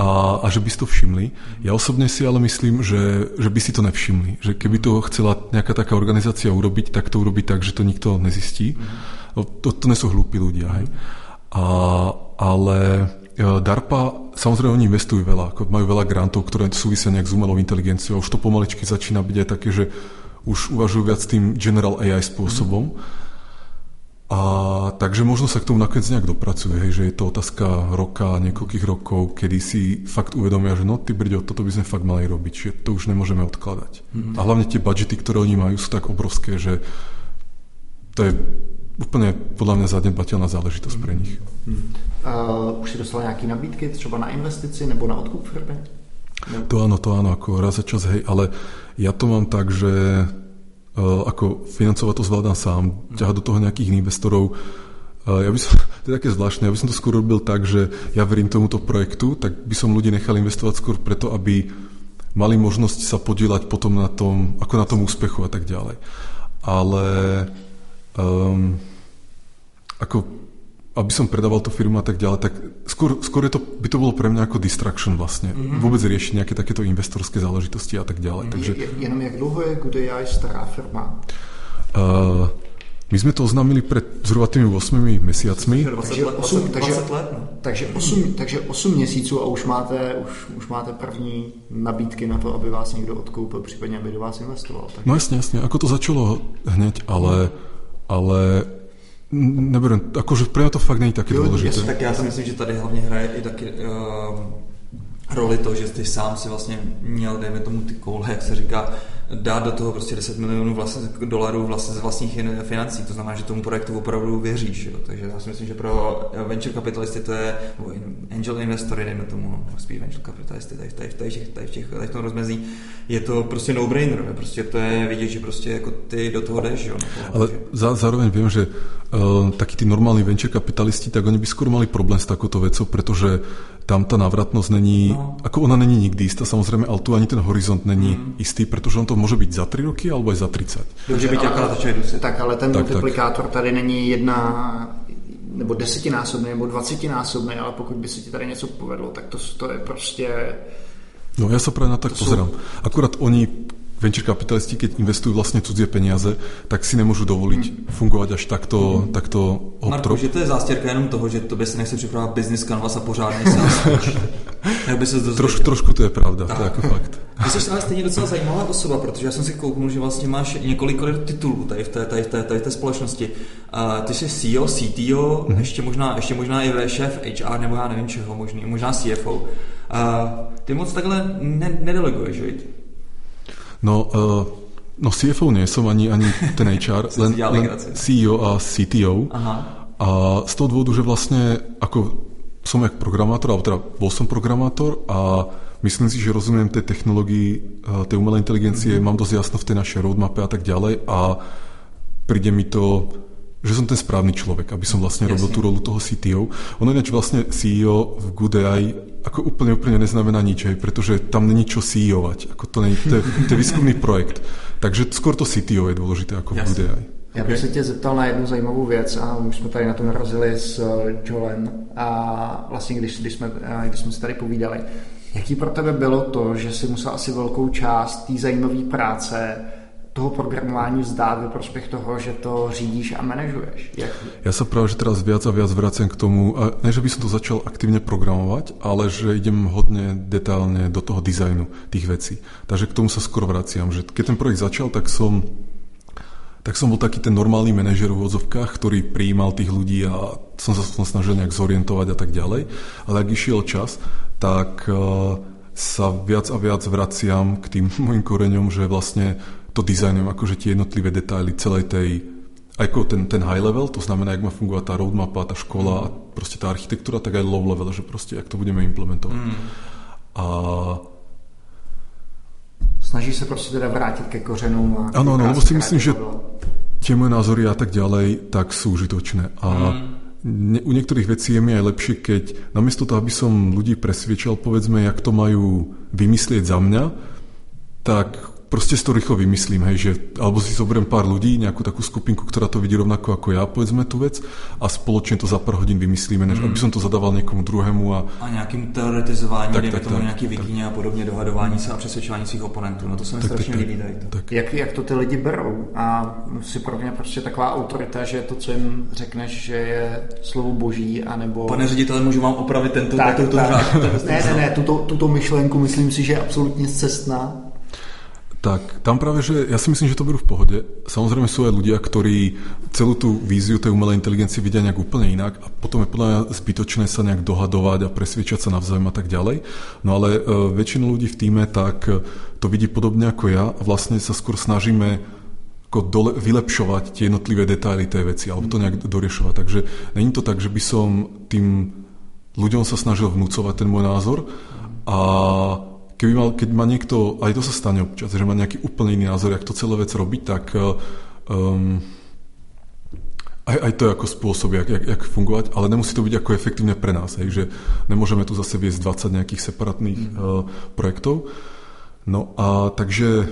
a, a že by si to všimli. Ja osobne si ale myslím, že, že by si to nevšimli. Že keby to chcela nejaká taká organizácia urobiť, tak to urobiť tak, že to nikto nezistí. To, to nie sú hlúpi ľudia. Hej? A, ale DARPA, samozrejme oni investujú veľa, ako majú veľa grantov, ktoré súvisia nejak s umelou inteligenciou. Už to pomaličky začína byť aj také, že už uvažujú viac tým general AI spôsobom. A takže možno sa k tomu nakoniec nejak dopracuje, hej, že je to otázka roka, niekoľkých rokov, kedy si fakt uvedomia, že no ty brďo, toto by sme fakt mali robiť, že to už nemôžeme odkladať. Mm-hmm. A hlavne tie budžety, ktoré oni majú, sú tak obrovské, že to je úplně podle mě zanedbatelná záležitost pro nich. Uh, už si dostal nějaké nabídky třeba na investici nebo na odkup firmy? To áno, to áno, ako raz za čas, hej, ale ja to mám tak, že uh, ako financovať to zvládam sám, ťahať do toho nejakých investorov, uh, ja by som, to je také zvláštne, ja by som to skôr robil tak, že ja verím tomuto projektu, tak by som ľudí nechal investovať skôr preto, aby mali možnosť sa podielať potom na tom, ako na tom úspechu a tak ďalej. Ale um, ako aby som predával tú firmu a tak ďalej, tak skôr, skôr je to, by to bolo pre mňa ako distraction vlastne. Mm-hmm. Vôbec riešiť nejaké takéto investorské záležitosti a tak ďalej. Takže, je, jenom jak dlho je Good AI stará firma? Uh, my sme to oznámili pred zhruba tými 8 mesiacmi. Takže 8, takže, no. takže, 8, takže 8 měsíců a už máte, už, už máte první nabídky na to, aby vás někdo odkoupil, případně aby do vás investoval. Takže... No jasne, jasne. Ako to začalo hneď, ale, ale neberiem, akože pre mňa to fakt není také dôležité. Tak já si myslím, že tady hlavně hraje i taky uh, roli to, že ty sám si vlastně měl, dejme tomu ty koule, jak se říká, dát do toho prostě 10 milionů vlastně, dolarů vlastně z vlastních financí. To znamená, že tomu projektu opravdu věříš. Jo? Takže já si myslím, že pro venture kapitalisty to je, nebo angel investory, dejme tomu, spíš venture kapitalisty, tady, tady, tady, tady, tady, v těch, tady v tom rozmezí, je to prostě no-brainer. Prostě to je vidět, že prostě jako ty do toho jdeš. Jo? Ale za, zároveň vím, že uh, taky ty normální venture kapitalisti, tak oni by skoro mali problém s takouto vecou, protože tam ta návratnost není, no. ako ona není nikdy jistá samozřejmě, ale tu ani ten horizont není mm. jistý, protože on to může být za 3 roky alebo i za 30. Může být akorát Tak ale ten tak, multiplikátor tak. tady není jedna nebo desetinásobný nebo dvacetinásobný, ale pokud by se ti tady něco povedlo, tak to, to je prostě... No ja sa práve na tak pozerám. Sú... Akurát oni venture kapitalisti, keď investujú vlastne cudzie peniaze, tak si nemôžu dovoliť mm. fungovať až takto, mm. takto Marku, že to je zástěrka jenom toho, že to by si nechce připravovat business canvas a pořádný sales Jak by se Troš, trošku to je pravda, to je jako fakt. Ty jsi ale stejně docela zajímavá osoba, protože já jsem si kouknul, že vlastně máš několik titulů tady v té, tady v té, tady v té společnosti. Uh, ty jsi CEO, CTO, mm-hmm. ještě, možná, ještě možná i šéf HR, nebo já nevím čeho, možný, možná CFO. Uh, ty moc takhle ne, nedeleguješ, viď? No, uh, No CFO nie som, ani, ani ten HR, len, len CEO a CTO. Aha. A z toho dôvodu, že vlastne ako som jak programátor, alebo teda bol som programátor a myslím si, že rozumiem tej technológii, eh, tej umelej inteligencie, mm-hmm. mám dosť jasno v tej našej roadmape a tak ďalej a príde mi to, že som ten správny človek, aby som vlastne Jasne. robil tú rolu toho CTO. Ono ináč vlastne CEO v Good AI ako úplne, úplne neznamená nič, hej, pretože tam není čo CEOvať. Ako to, není, to, je, to je výskumný projekt. Takže skôr to CTO je dôležité ako Jasne. v Good AI. Já bych se tě zeptal na jednu zajímavou věc a už jsme tady na to narazili s eh, Joelem a vlastně když, když, jsme, eh, když jsme si tady povídali. Jaký pro tebe bylo to, že si musel asi velkou část té zajímavé práce toho programování vzdát ve prospech toho, že to řídíš a manažuješ? Jak... Ja sa práve že teraz viac a viac vraciam k tomu, a ne, že by som to začal aktívne programovať, ale že idem hodne detálne do toho dizajnu tých vecí. Takže k tomu sa skoro vraciam, že keď ten projekt začal, tak som tak som bol taký ten normálny manažer v odzovkách, ktorý prijímal tých ľudí a som sa snažil nejak zorientovať a tak ďalej. Ale ak išiel čas, tak uh, sa viac a viac vraciam k tým môjim koreňom, že vlastne to dizajnujem akože tie jednotlivé detaily celej tej ako ten, ten high level, to znamená, jak má fungovať tá roadmapa, tá škola a proste tá architektúra, tak aj low level, že proste, jak to budeme implementovať. Mm. A snaží sa proste teda vrátiť ke kořenům. Áno, áno, lebo si myslím, že tie moje názory a tak ďalej, tak sú užitočné. A mm. U niektorých vecí je mi aj lepšie, keď namiesto toho, aby som ľudí presviečal, povedzme, jak to majú vymyslieť za mňa, tak proste si to rýchlo vymyslím, hej, že, alebo si zoberiem pár ľudí, nejakú takú skupinku, ktorá to vidí rovnako ako ja, povedzme tú vec a spoločne to za pár hodín vymyslíme, než mm. aby som to zadával niekomu druhému. A, a nějakým teoretizování, tak, tak, tomu tak, nějaký vikyně a podobně, dohadování se a přesvědčování svých oponentů. No to se mi tak, strašně tak, líbí tady. Tak. Jak, jak to ty lidi berou? A si pro mě prostě taková autorita, že to, co jim řekneš, že je slovo boží, anebo... Pane ředitele, můžu vám opravit tento, tak, tento tak. Ne, ne, ne, tuto, tuto myšlenku myslím si, že je absolutně cestná tak tam práve, že ja si myslím, že to berú v pohode. Samozrejme sú aj ľudia, ktorí celú tú víziu tej umelej inteligencie vidia nejak úplne inak a potom je podľa mňa zbytočné sa nejak dohadovať a presviečať sa navzájom a tak ďalej. No ale e, väčšinu ľudí v týme tak e, to vidí podobne ako ja a vlastne sa skôr snažíme ako dole, vylepšovať tie jednotlivé detaily tej veci alebo to nejak doriešovať. Takže není to tak, že by som tým ľuďom sa snažil vnúcovať ten môj názor a keby mal, keď má niekto, aj to sa stane občas, že má nejaký úplne iný názor, jak to celé vec robiť, tak um, aj, aj to je ako spôsob, jak, jak, jak fungovať, ale nemusí to byť ako efektívne pre nás, hej, že nemôžeme tu zase viesť 20 nejakých separátnych mm. uh, projektov. No a takže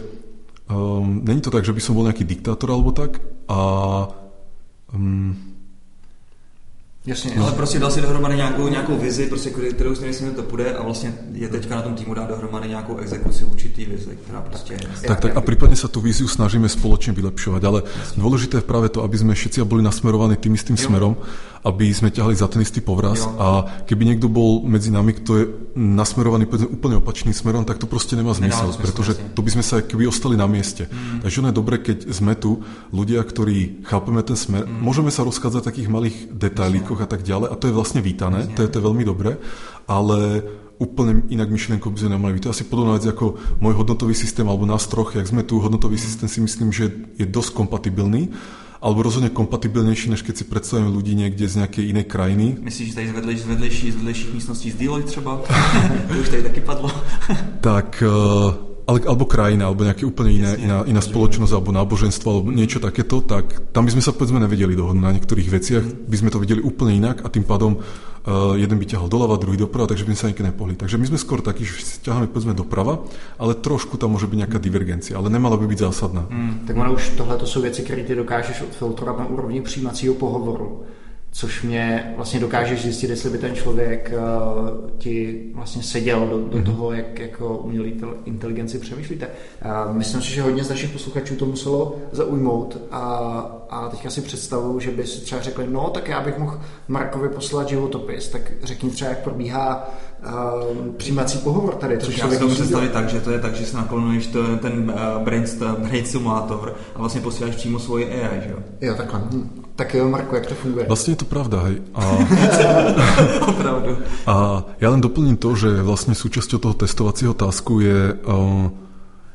um, není to tak, že by som bol nejaký diktátor alebo tak a um, Jasně, no. ale prostě dal si dohromady nějakou, nějakou vizi, prostě, kterou si myslím, že to půjde a vlastně je teďka na tom týmu dát dohromady nějakou exekuci určitý vizi, která prostě je. Tak, tak a prípadne sa tú víziu snažíme spoločne vylepšovať, ale Jasne. dôležité je práve to, aby sme všetci boli nasmerovaní tým istým jo. smerom, aby sme ťahali za ten istý povraz jo. a keby niekto bol medzi nami, kto je nasmerovaný úplne opačným smerom, tak to proste nemá zmysel, pretože to by sme sa keby ostali na mieste. Mm. Takže ono je dobré, keď sme tu ľudia, ktorí chápeme ten smer, mm. môžeme sa rozchádzať v takých malých detailíkoch, a tak ďalej a to je vlastne vítané, to je, to je veľmi dobré, ale úplne inak myšlienkou by sme nemali. To je asi podobná vec ako môj hodnotový systém alebo nás troch, jak sme tu, hodnotový systém si myslím, že je dosť kompatibilný alebo rozhodne kompatibilnejší, než keď si predstavujeme ľudí niekde z nejakej inej krajiny. Myslíš, že tady z, vedlejš, z, vedlejší, z vedlejších místností z Deloitte třeba? to už tady taky padlo. tak uh, ale, alebo krajina, alebo nejaké úplne iné, iná, iná spoločnosť, alebo náboženstvo, alebo niečo takéto, tak tam by sme sa povedzme nevedeli dohodnúť na niektorých veciach, by sme to videli úplne inak a tým pádom uh, jeden by ťahal doľava, druhý doprava, takže by sme sa niekde nepohli. Takže my sme skôr takí, že si ťaháme povedzme doprava, ale trošku tam môže byť nejaká divergencia, ale nemala by byť zásadná. Hmm, tak ono už tohle to sú veci, ktoré ty dokážeš odfiltrovat na úrovni přijímacího pohovoru což mě vlastně dokáže zjistit, jestli by ten člověk uh, ti vlastně seděl do, do mm-hmm. toho, jak jako umělý inteligenci přemýšlíte. Uh, myslím si, že hodně z našich posluchačů to muselo zaujmout a, a teďka si představuju, že by si třeba řekli, no tak já bych mohl Markovi poslat životopis, tak řekni třeba, jak probíhá uh, přijímací pohovor tady. Což já si to představit tak, že to je tak, že si naklonuješ to, ten uh, brain, brain simulátor a vlastně posíláš přímo svoji AI, že jo? Jo, takhle. Hm. Tak jo, Marko, jak to funguje? Vlastne je to pravda, hej. A, Opravdu. A ja len doplním to, že vlastne súčasťou toho testovacieho tasku je uh,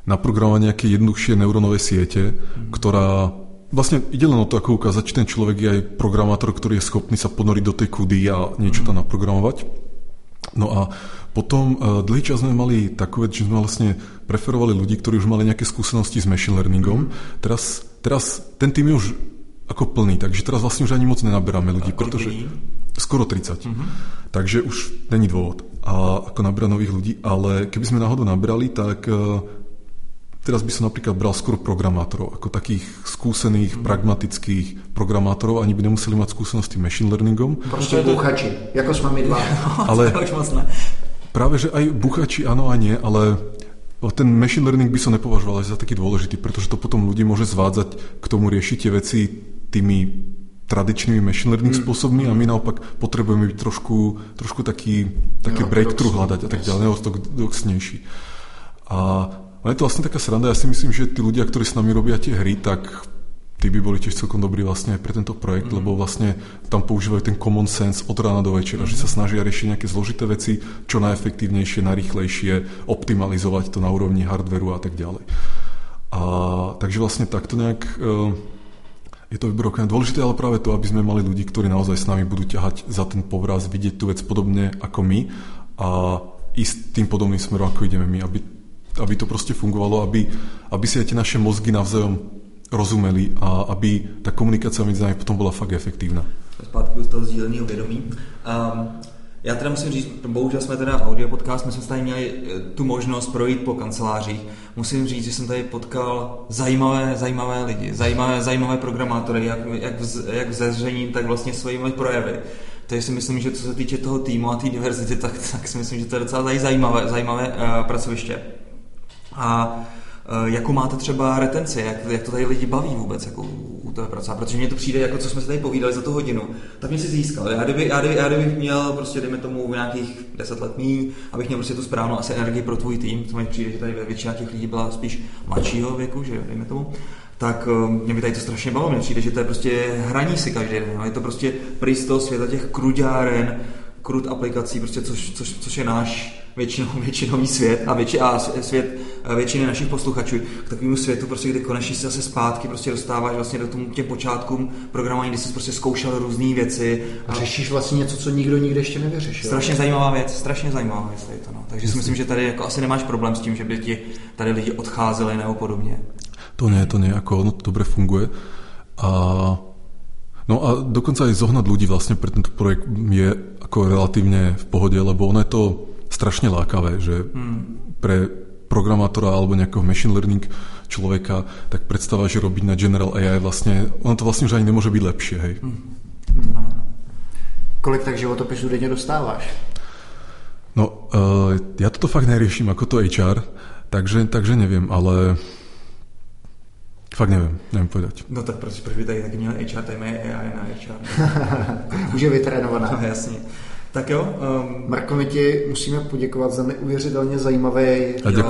naprogramovať nejaké jednoduchšie neurónové siete, mm. ktorá Vlastne ide len o to, ako ukázať, či ten človek je aj programátor, ktorý je schopný sa ponoriť do tej kudy a niečo tam naprogramovať. No a potom uh, dlhý čas sme mali takú vec, že sme vlastne preferovali ľudí, ktorí už mali nejaké skúsenosti s machine learningom. Teraz, teraz ten tým je už ako plný, takže teraz vlastne už ani moc nenaberáme ľudí, pretože ľudí? skoro 30. Uh-huh. Takže už není dôvod a ako naberať nových ľudí, ale keby sme náhodou nabrali, tak uh, Teraz by som napríklad bral skôr programátorov, ako takých skúsených, mm. pragmatických programátorov, ani by nemuseli mať skúsenosti machine learningom. Proste buchači, ako sme my dva. ale práve, že aj buchači áno a nie, ale ten machine learning by som nepovažoval za taký dôležitý, pretože to potom ľudí môže zvádzať k tomu riešiť tie veci tými tradičnými machine learning mm. spôsobmi a my naopak potrebujeme byť trošku, trošku taký, taký no, breakthrough hľadať a tak ďalej, neortodoxnejší. A ale je to vlastne taká sranda, ja si myslím, že tí ľudia, ktorí s nami robia tie hry, tak tí by boli tiež celkom dobrí vlastne aj pre tento projekt, mm. lebo vlastne tam používajú ten common sense od rána do večera, mm. že sa snažia riešiť nejaké zložité veci, čo najefektívnejšie, najrychlejšie, optimalizovať to na úrovni hardveru a tak ďalej. A, takže vlastne takto nejak e, je to vybrokné. Dôležité ale práve to, aby sme mali ľudí, ktorí naozaj s nami budú ťahať za ten povraz, vidieť tú vec podobne ako my a ísť tým podobným smerom, ako ideme my, aby aby to proste fungovalo, aby, aby si aj tie naše mozgy navzájom rozumeli a aby ta komunikace mezi námi potom byla fakt efektivná. Zpátky z toho sdíleného vědomí. Um, já teda musím říct, bohužel jsme teda audio podcast, my jsme tady měli eh, tu možnost projít po kancelářích. Musím říct, že jsem tady potkal zajímavé, zajímavé lidi, zajímavé, zajímavé programátory, jak, jak, v, jak v zezření, tak vlastně svými projevy. Takže si myslím, že co se týče toho týmu a té diverzity, tak, tak si myslím, že to je docela zajímavé, zajímavé uh, pracoviště. A e, jakou máte třeba retenci, jak, jak to tady lidi baví vůbec jako u toho pracovat, protože mně to přijde, jako co jsme si tady povídali za tu hodinu, tak mě si získal. Já kdyby, já, kdyby, já kdybych měl prostě, dejme tomu, nějakých 10 let mý, abych měl prostě tu správnou asi energii pro tvůj tým, to mi přijde, že tady většina těch lidí byla spíš mladšího věku, že dejme tomu, tak e, mě by tady to strašně bavilo. Mně přijde, že to je prostě hraní si každý den. Je to prostě prý z toho světa těch kruďáren, krut aplikací, prostě což, což, což je náš většinou, většinový svět a, větši, a svět většiny našich posluchačů k takovému světu, prostě, kdy konečně se zase zpátky prostě dostáváš vlastně do těm počátkům programování, kdy jsi prostě zkoušel různé věci. A řešíš vlastně něco, co nikdo nikde ještě nevyřešil. Strašně zajímavá věc, strašně zajímavá věc je to. No. Takže si myslím, že tady jako asi nemáš problém s tím, že by ti tady lidi odcházeli nebo podobně. To nie, to nie, ako ono to dobre funguje. A No a dokonca aj zohnať ľudí vlastne pre tento projekt je ako relatívne v pohode, lebo ono je to strašne lákavé, že hmm. pre programátora alebo nejakého machine learning človeka, tak predstava, že robiť na General AI vlastne, ono to vlastne už ani nemôže byť lepšie, hej. Hmm. Kolik tak životopisů denně dostáváš? No, uh, ja toto fakt neriešim ako to HR, takže, takže neviem, ale Fakt nevím, nevím povedať. No tak proč, proč by tady taky měl HR, tady mají AI na HR. Už je vytrénovaná. No, jasně. Tak jo. Um... Marko, my ti musíme poděkovat za neuvěřitelně zajímavý, uh,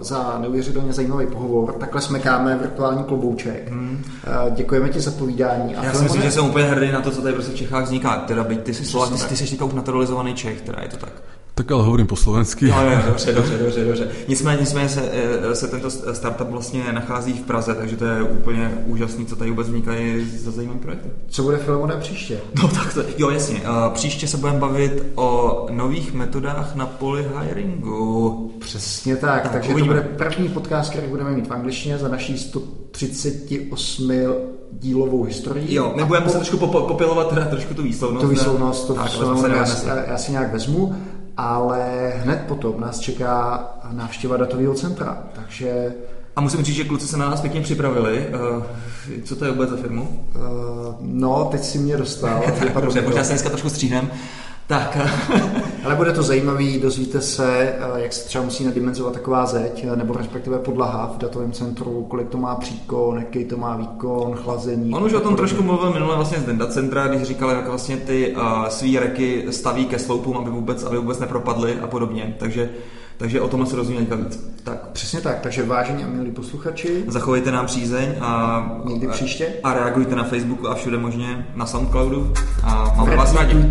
za neuvěřitelně zajímavý pohovor. Takhle smekáme virtuální klobouček. Hmm. Děkujeme ti za povídání. A Já si myslím, že jsem úplně hrdý na to, co tady prostě v Čechách vzniká. Teda byť ty jsi, Slovak, ty, ty jsi teďka už naturalizovaný Čech, teda je to tak. Tak ale hovorím po slovensky. No, jo, dobře, dobře, dobře, dobře. Nicméně, nicméně se, eh, se tento startup vlastně nachází v Praze, takže to je úplně úžasný, co tady vůbec vznikají za zajímavé projekty. Co bude Filemone příště? No tak to, jo, jasně. Příště se budeme bavit o nových metodách na poli hiringu. Přesně tak, tak takže uvidíme. to bude první podcast, který budeme mít v angličtině za naší 138 dílovou historii. Jo, my budeme po... muset trošku popilovat teda trošku tu výslovnost. Tu výslovnost, to tak, já, já, já si nějak vezmu ale hned potom nás čeká návštěva datového centra, takže... A musím říct, že kluci se na nás pěkně připravili. Uh, co to je vůbec za firmu? Uh, no, teď si mě dostal. Dobře, možná se dneska trošku stříhnem. Tak. Ale bude to zajímavý, dozvíte se, eh, jak se třeba musí nadimenzovat taková zeď, eh, nebo respektive podlaha v datovém centru, kolik to má příkon, jaký to má výkon, chlazení. On už o tom trošku mluvil minule vlastně z Denda Centra, když říkal, jak vlastně ty uh, svý reky staví ke sloupům, aby vůbec, aby vůbec nepropadly a podobně. Takže takže o tom se rozumíme víc. Tak. Přesně tak, takže vážení a milí posluchači. Zachovejte nám přízeň a, někdy příště. A reagujte na Facebooku a všude možně na Soundcloudu. A máme vás rádi.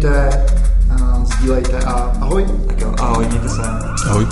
Sdílejte a ahoj. Tak jo, ahoj, mějte se. Ahoj.